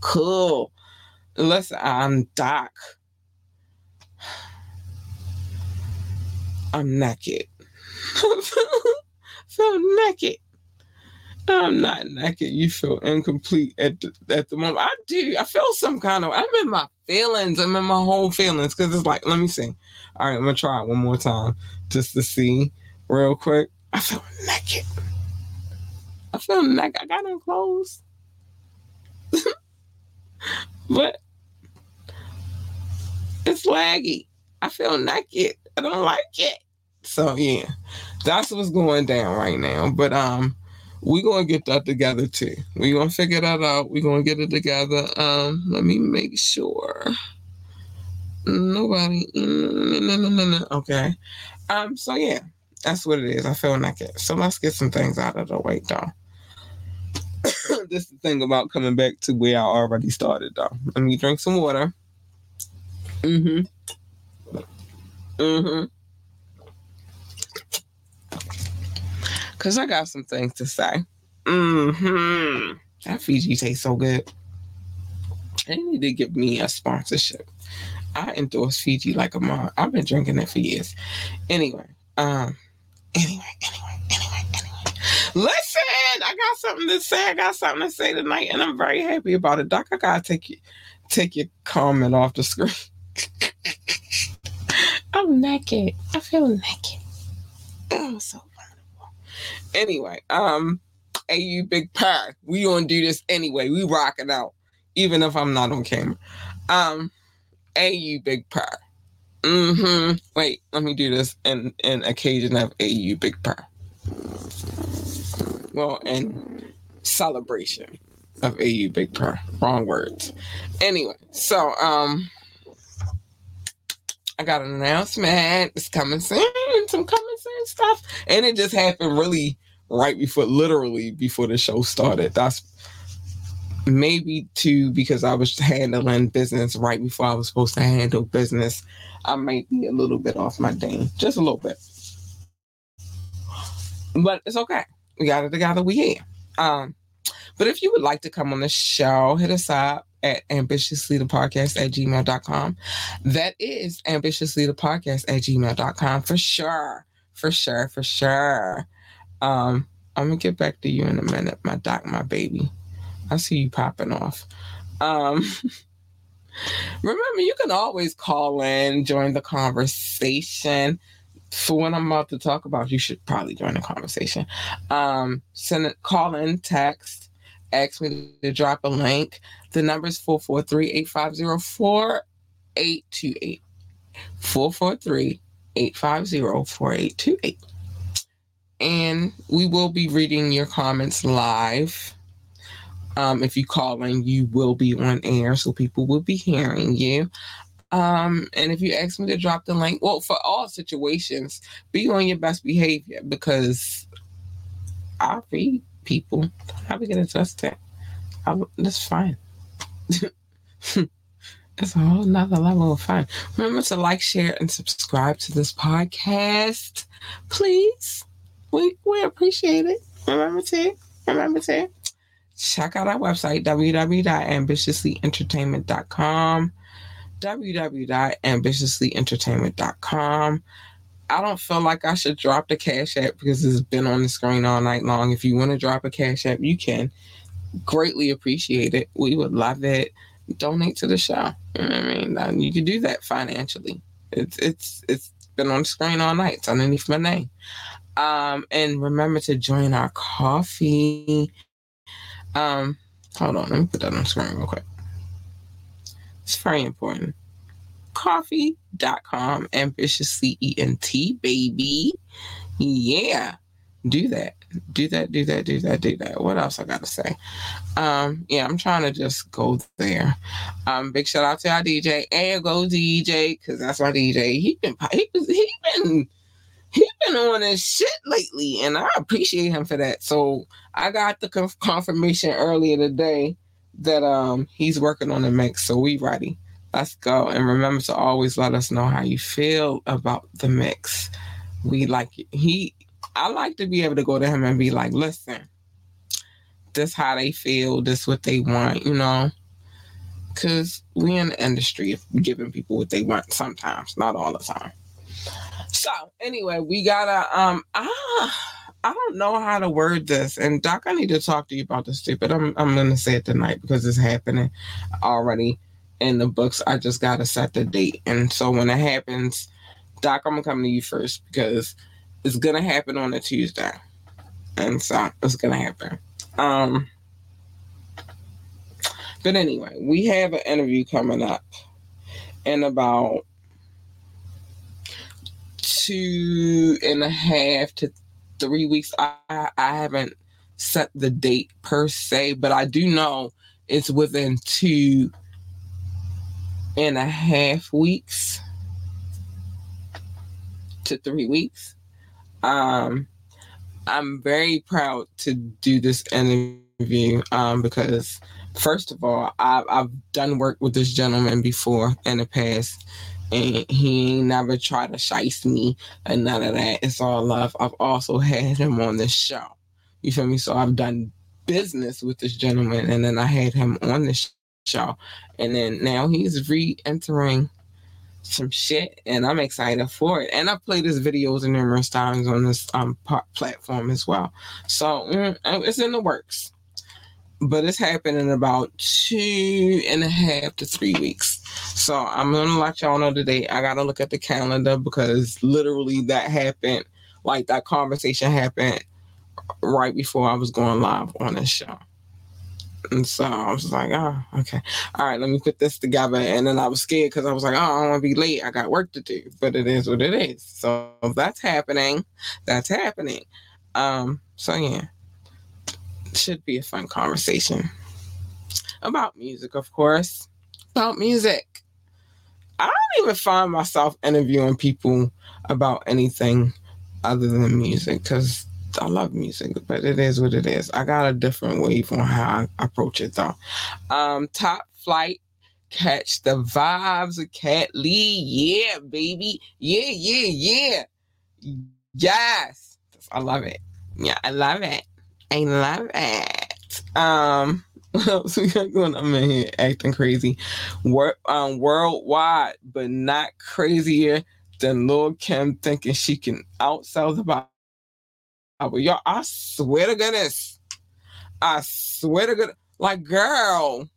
Speaker 1: Cool. Listen, I'm Doc. I'm naked. [LAUGHS] feel naked. I'm not naked. You feel incomplete at the, at the moment. I do. I feel some kind of. I'm in my feelings. I'm in my whole feelings because it's like, let me see. All right, I'm gonna try it one more time just to see real quick. I feel naked. I feel naked. I got no clothes. [LAUGHS] but it's laggy. I feel naked. I don't like it. So yeah, that's what's going down right now. But um, we gonna get that together too. We're gonna figure that out. We're gonna get it together. Um, let me make sure. Nobody. Okay. Um. So yeah, that's what it is. I feel naked. So let's get some things out of the way, though. [COUGHS] this is the thing about coming back to where I already started, though. Let me drink some water. Mm-hmm. Mm-hmm. Cause I got some things to say. Mm-hmm. That Fiji tastes so good. They need to give me a sponsorship. I endorse Fiji like a mom. I've been drinking it for years. Anyway, um, anyway, anyway, anyway, anyway. Listen, I got something to say. I got something to say tonight, and I'm very happy about it. Doc, I gotta take you take your comment off the screen. [LAUGHS] I'm naked. I feel naked. Oh, so. Anyway, um, hey, you big pie. We gonna do this anyway. We rocking out, even if I'm not on camera. Um, AU Big Purr. Mm-hmm. Wait, let me do this in, in occasion of AU Big Purr. Well, in celebration of AU Big Purr. Wrong words. Anyway, so um I got an announcement. It's coming soon. Some coming soon stuff. And it just happened really right before literally before the show started. That's maybe two because I was handling business right before I was supposed to handle business. I might be a little bit off my game, just a little bit. But it's okay. We got it together. We here. Um, but if you would like to come on the show, hit us up at ambitiouslythepodcast at gmail.com. That is ambitiouslythepodcast at gmail.com for sure. For sure. For sure. Um, I'm gonna get back to you in a minute, my doc, my baby. I see you popping off. Um, [LAUGHS] remember, you can always call in, join the conversation. For what I'm about to talk about, you should probably join the conversation. Um, send it, call in, text, ask me to drop a link. The number is 443 850 And we will be reading your comments live um, if you call in, you will be on air, so people will be hearing you. Um, and if you ask me to drop the link, well, for all situations, be on your best behavior because I read people. How we get adjusted? I, that's fine. [LAUGHS] it's a whole nother level of fun. Remember to like, share, and subscribe to this podcast, please. We we appreciate it. Remember to remember to check out our website www.ambitiouslyentertainment.com www.ambitiouslyentertainment.com I don't feel like I should drop the Cash App because it's been on the screen all night long. If you want to drop a Cash App, you can. Greatly appreciate it. We would love it. Donate to the show. You know I mean? You can do that financially. It's it's it's been on the screen all night. It's underneath my name. Um, and remember to join our coffee. Um, hold on, let me put that on screen real quick. It's very important. Ko-fi.com, ambitiously ENT, baby. Yeah, do that. Do that, do that, do that, do that. What else I gotta say? Um, yeah, I'm trying to just go there. Um, big shout out to our DJ. And go DJ, because that's my DJ. He been he, he been he been on his shit lately, and I appreciate him for that. So I got the confirmation earlier today that um he's working on the mix, so we ready. Let's go. And remember to always let us know how you feel about the mix. We like he I like to be able to go to him and be like, listen, this how they feel, this what they want, you know. Cause we in the industry of giving people what they want sometimes, not all the time. So anyway, we gotta um ah I don't know how to word this. And Doc, I need to talk to you about this too, but I'm I'm gonna say it tonight because it's happening already in the books. I just gotta set the date. And so when it happens, Doc, I'm gonna come to you first because it's gonna happen on a Tuesday. And so it's gonna happen. Um but anyway, we have an interview coming up in about two and a half to three weeks. I I haven't set the date per se, but I do know it's within two and a half weeks to three weeks. Um, I'm very proud to do this interview um, because, first of all, I've, I've done work with this gentleman before in the past, and he ain't never tried to shice me and none of that. It's all love. I've also [LAUGHS] had him on this show. You feel me? So I've done business with this gentleman, and then I had him on the show. And then now he's re-entering some shit, and I'm excited for it. And I've played his videos numerous times on this um platform as well. So mm, it's in the works, but it's happening in about two and a half to three weeks. So I'm gonna let y'all know today. I gotta look at the calendar because literally that happened, like that conversation happened right before I was going live on this show. And so I was like, oh, okay. All right, let me put this together. And then I was scared because I was like, oh, I don't want to be late. I got work to do. But it is what it is. So that's happening. That's happening. Um, so yeah. Should be a fun conversation. About music, of course. About music. I don't even find myself interviewing people about anything other than music because I love music, but it is what it is. I got a different wave on how I approach it though. Um, top flight, catch the vibes of Cat Lee. Yeah, baby. Yeah, yeah, yeah. Yes. I love it. Yeah, I love it. I love it. Um, else we got going on in here acting crazy? Wor- um, worldwide, but not crazier than Lil' Kim thinking she can outsell the but y'all, I swear to goodness, I swear to God, like girl,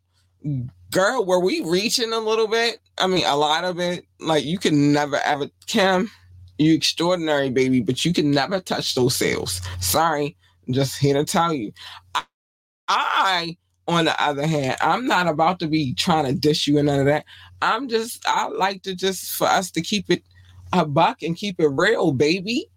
Speaker 1: girl, were we reaching a little bit? I mean, a lot of it. Like you can never ever, Kim, you extraordinary baby, but you can never touch those sales. Sorry, I'm just here to tell you. I, I, on the other hand, I'm not about to be trying to dish you and none of that. I'm just, I like to just for us to keep it a buck and keep it real, baby.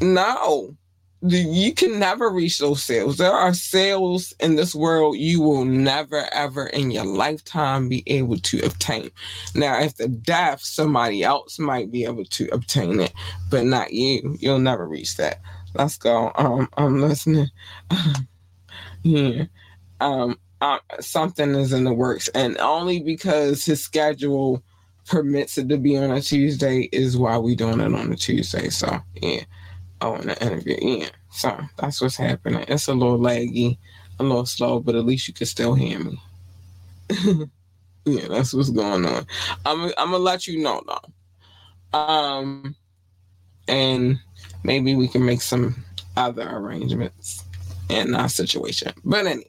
Speaker 1: No, you can never reach those sales. There are sales in this world you will never, ever in your lifetime be able to obtain. Now, if the death, somebody else might be able to obtain it, but not you. You'll never reach that. Let's go. Um, I'm listening. [LAUGHS] yeah. Um, uh, something is in the works, and only because his schedule permits it to be on a Tuesday is why we doing it on a Tuesday. So yeah. Oh, in the interview. Yeah. So that's what's happening. It's a little laggy, a little slow, but at least you can still hear me. [LAUGHS] yeah, that's what's going on. I'm I'm gonna let you know though. Um and maybe we can make some other arrangements in our situation. But anyway,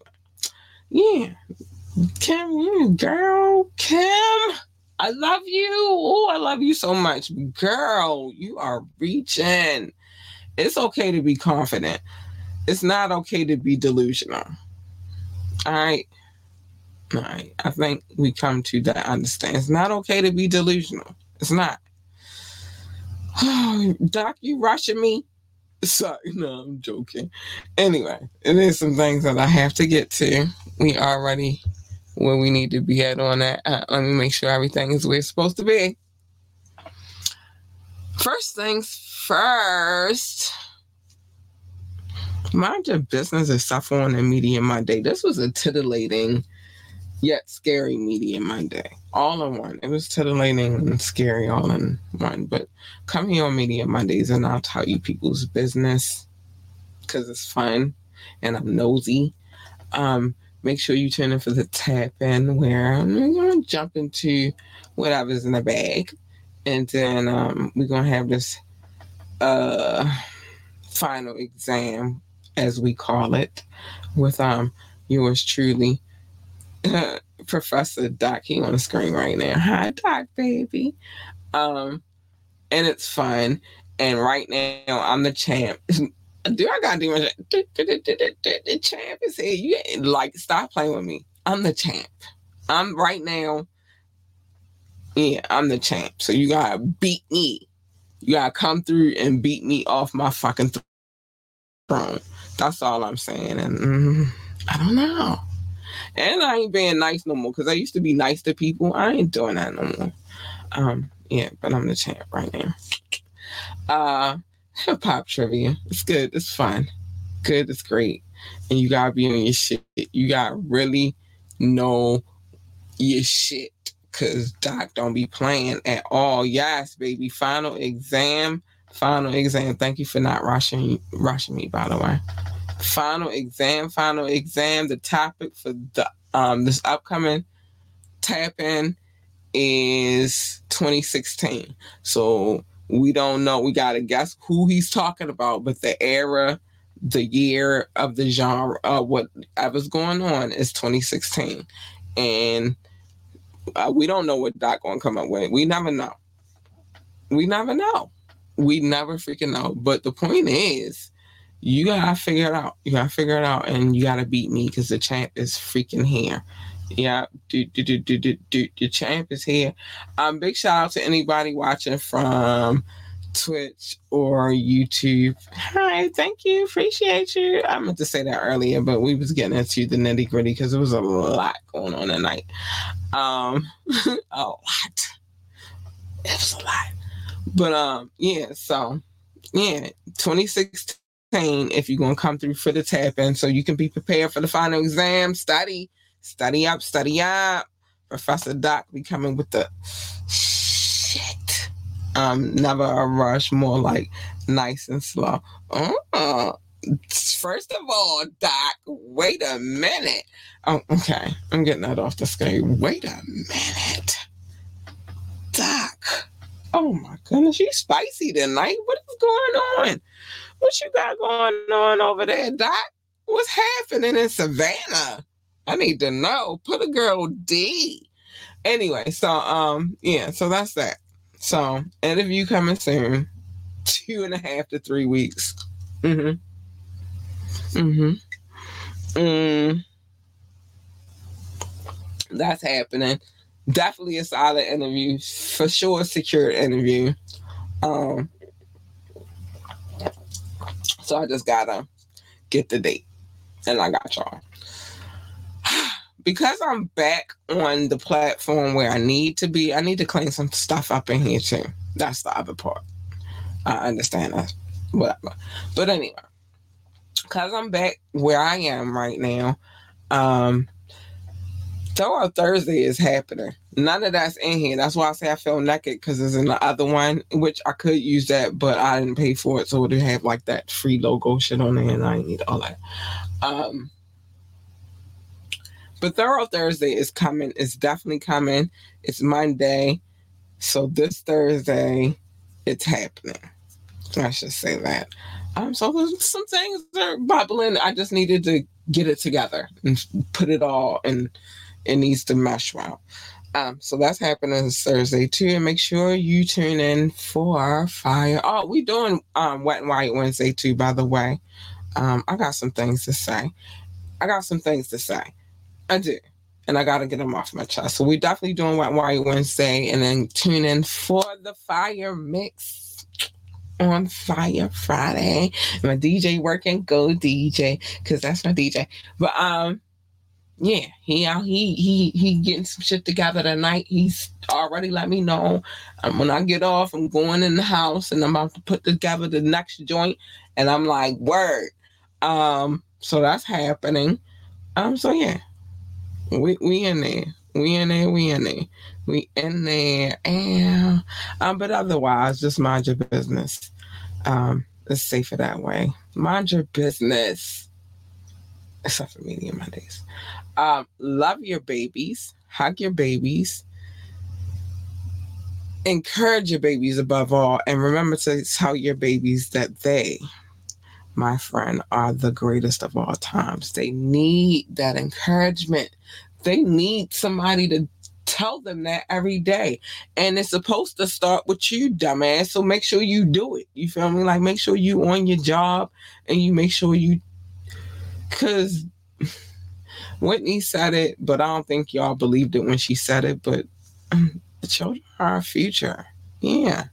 Speaker 1: yeah. Kim, girl, Kim. I love you. Oh, I love you so much. Girl, you are reaching. It's okay to be confident. It's not okay to be delusional. All right. All right. I think we come to that understand. It's not okay to be delusional. It's not. Oh, [SIGHS] Doc, you rushing me? [LAUGHS] Sorry, no, I'm joking. Anyway, is some things that I have to get to. We already where we need to be at on that. Uh, let me make sure everything is where it's supposed to be. First things first. Mind your business except for on a Media day. This was a titillating yet scary Media Monday. All in one. It was titillating and scary all in one. But come here on Media Mondays and I'll tell you people's business because it's fun and I'm nosy. Um, make sure you tune in for the tap in where I'm going to jump into whatever's in the bag. And then um, we're going to have this uh, final exam, as we call it, with um, yours truly, [COUGHS] Professor Doc. He on the screen right now. Hi, Doc, baby. Um, and it's fun. And right now, I'm the champ. do I gotta do the champ is here. You like stop playing with me. I'm the champ. I'm right now. Yeah, I'm the champ. So you gotta beat me. You gotta come through and beat me off my fucking throne. That's all I'm saying. And mm, I don't know. And I ain't being nice no more because I used to be nice to people. I ain't doing that no more. Um, yeah, but I'm the champ right now. Uh hip hop trivia. It's good. It's fun. Good. It's great. And you gotta be on your shit. You gotta really know your shit. Cause Doc don't be playing at all. Yes, baby. Final exam. Final exam. Thank you for not rushing rushing me, by the way. Final exam, final exam. The topic for the um this upcoming tap in is 2016. So we don't know. We got to guess who he's talking about, but the era, the year of the genre, uh, whatever's going on is 2016. And uh, we don't know what Doc to come up with. We never know. We never know. We never freaking know. But the point is, you gotta figure it out. You gotta figure it out, and you gotta beat me because the champ is freaking here. Yeah, do, do, do, do, do, do, the champ is here. Um, big shout out to anybody watching from Twitch or YouTube. Hi, thank you, appreciate you. I meant to say that earlier, but we was getting into the nitty gritty because there was a lot going on tonight. Um, [LAUGHS] a lot. It was a lot. But um, yeah. So yeah, 2016. If you're gonna come through for the tap in, so you can be prepared for the final exam, study Study up, study up. Professor Doc be coming with the shit. Um, never a rush, more like nice and slow. Uh, first of all, Doc, wait a minute. Oh, okay. I'm getting that off the screen. Wait a minute. Doc. Oh my goodness, you spicy tonight. What is going on? What you got going on over there, Doc? What's happening in Savannah? I need to know. Put a girl D. Anyway, so um, yeah, so that's that. So interview coming soon. Two and a half to three weeks. Mm-hmm. Mm-hmm. Mm. That's happening. Definitely a solid interview. For sure, secure interview. Um So I just gotta get the date. And I got y'all. [SIGHS] Because I'm back on the platform where I need to be, I need to clean some stuff up in here too. That's the other part. I understand that. Whatever. But anyway, because I'm back where I am right now, um, Throw Thursday is happening. None of that's in here. That's why I say I feel naked because it's in the other one, which I could use that, but I didn't pay for it, so it would have like that free logo shit on there, and I need all that. Um, but Thorough Thursday is coming. It's definitely coming. It's Monday, so this Thursday, it's happening. I should say that. Um, so some things are bubbling. I just needed to get it together and put it all, and it needs to mesh well. Um, so that's happening Thursday too. And make sure you tune in for fire. Oh, we doing um wet and white Wednesday too, by the way. Um, I got some things to say. I got some things to say. I do. And I gotta get them off my chest. So we definitely doing wet and white Wednesday and then tune in for the fire mix on Fire Friday. My DJ working, go DJ, because that's my DJ. But um yeah, he out he he he getting some shit together tonight. He's already let me know. Um, when I get off, I'm going in the house and I'm about to put together the next joint. And I'm like, word. Um, so that's happening. Um, so yeah. We we in there. We in there, we in there. We in there. And um, but otherwise, just mind your business. Um, it's safer that way. Mind your business. Except for Media Mondays. Um, love your babies, hug your babies, encourage your babies above all, and remember to tell your babies that they, my friend, are the greatest of all times. They need that encouragement. They need somebody to tell them that every day. And it's supposed to start with you, dumbass. So make sure you do it. You feel me? Like make sure you on your job and you make sure you cause Whitney said it, but I don't think y'all believed it when she said it. But the children are our future. Yeah.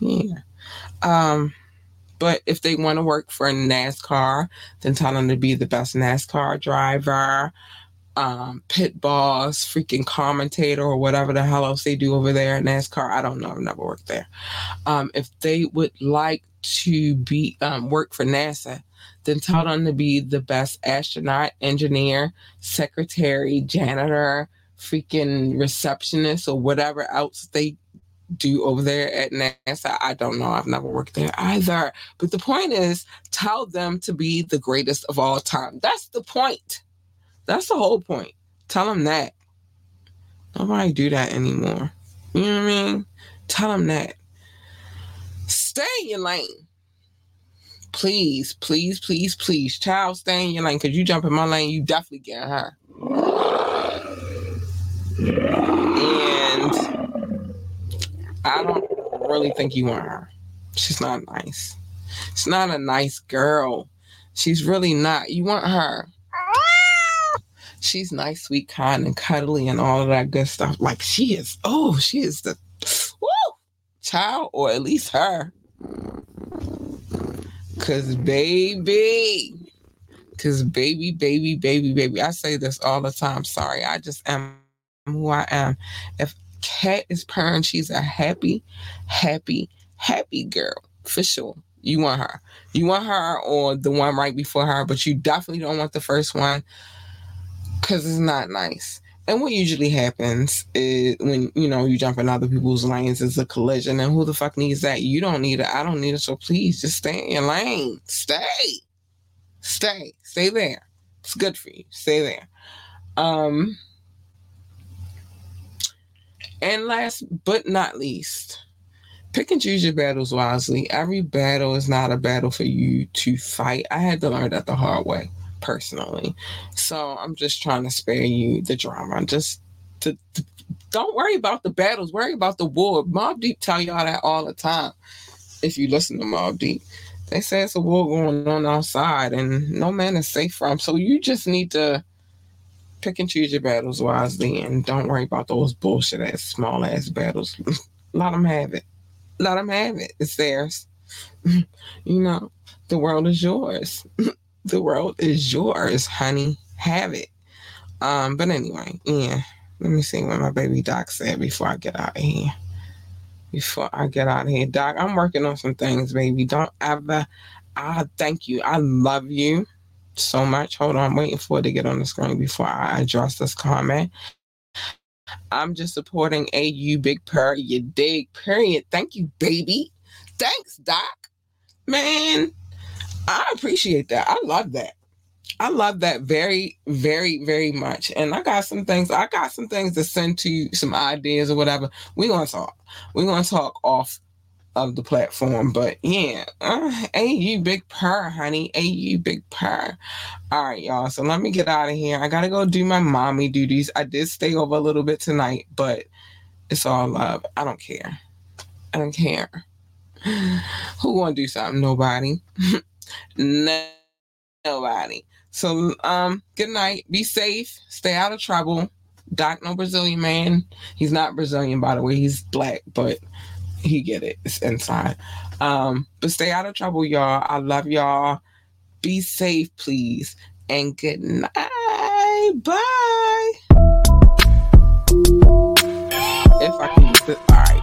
Speaker 1: Yeah. Um, but if they want to work for NASCAR, then tell them to be the best NASCAR driver, um, pit boss, freaking commentator, or whatever the hell else they do over there at NASCAR. I don't know. I've never worked there. Um, if they would like to be um, work for NASA, then tell them to be the best astronaut, engineer, secretary, janitor, freaking receptionist, or whatever else they do over there at NASA. I don't know. I've never worked there either. But the point is, tell them to be the greatest of all time. That's the point. That's the whole point. Tell them that. Nobody do that anymore. You know what I mean? Tell them that. Stay in your lane please, please, please, please, child, stay in your lane. Cause you jump in my lane, you definitely get her. And I don't really think you want her. She's not nice. She's not a nice girl. She's really not. You want her. She's nice, sweet, kind, and cuddly, and all of that good stuff. Like she is. Oh, she is the woo child, or at least her. Cause baby, cause baby, baby, baby, baby. I say this all the time. Sorry, I just am who I am. If cat is purring, she's a happy, happy, happy girl for sure. You want her. You want her or the one right before her, but you definitely don't want the first one because it's not nice. And what usually happens is when you know you jump in other people's lanes is a collision. And who the fuck needs that? You don't need it. I don't need it. So please just stay in your lane. Stay. Stay. Stay there. It's good for you. Stay there. Um and last but not least, pick and choose your battles wisely. Every battle is not a battle for you to fight. I had to learn that the hard way personally. So I'm just trying to spare you the drama. Just to, to don't worry about the battles. Worry about the war. Mobb Deep tell y'all that all the time. If you listen to Mobb Deep, they say it's a war going on outside, and no man is safe from. So you just need to pick and choose your battles wisely, and don't worry about those bullshit ass small ass battles. [LAUGHS] Let them have it. Let them have it. It's theirs. [LAUGHS] you know, the world is yours. [LAUGHS] the world is yours, honey. Have it. Um, but anyway, yeah. Let me see what my baby doc said before I get out of here. Before I get out of here, Doc, I'm working on some things, baby. Don't ever. I thank you. I love you so much. Hold on, I'm waiting for it to get on the screen before I address this comment. I'm just supporting AU Big Purr, you dig, period. Thank you, baby. Thanks, Doc. Man, I appreciate that. I love that. I love that very, very, very much. And I got some things, I got some things to send to you, some ideas or whatever. We're gonna talk. We're gonna talk off of the platform. But yeah, uh, you Big Purr, honey. AU Big Purr. All right, y'all. So let me get out of here. I gotta go do my mommy duties. I did stay over a little bit tonight, but it's all love. I don't care. I don't care. [SIGHS] Who gonna do something? Nobody. [LAUGHS] No, nobody. So um, good night. Be safe. Stay out of trouble. Doc, no Brazilian man. He's not Brazilian, by the way. He's black, but he get it. It's inside. Um, but stay out of trouble, y'all. I love y'all. Be safe, please. And good night. Bye. If I can, all right.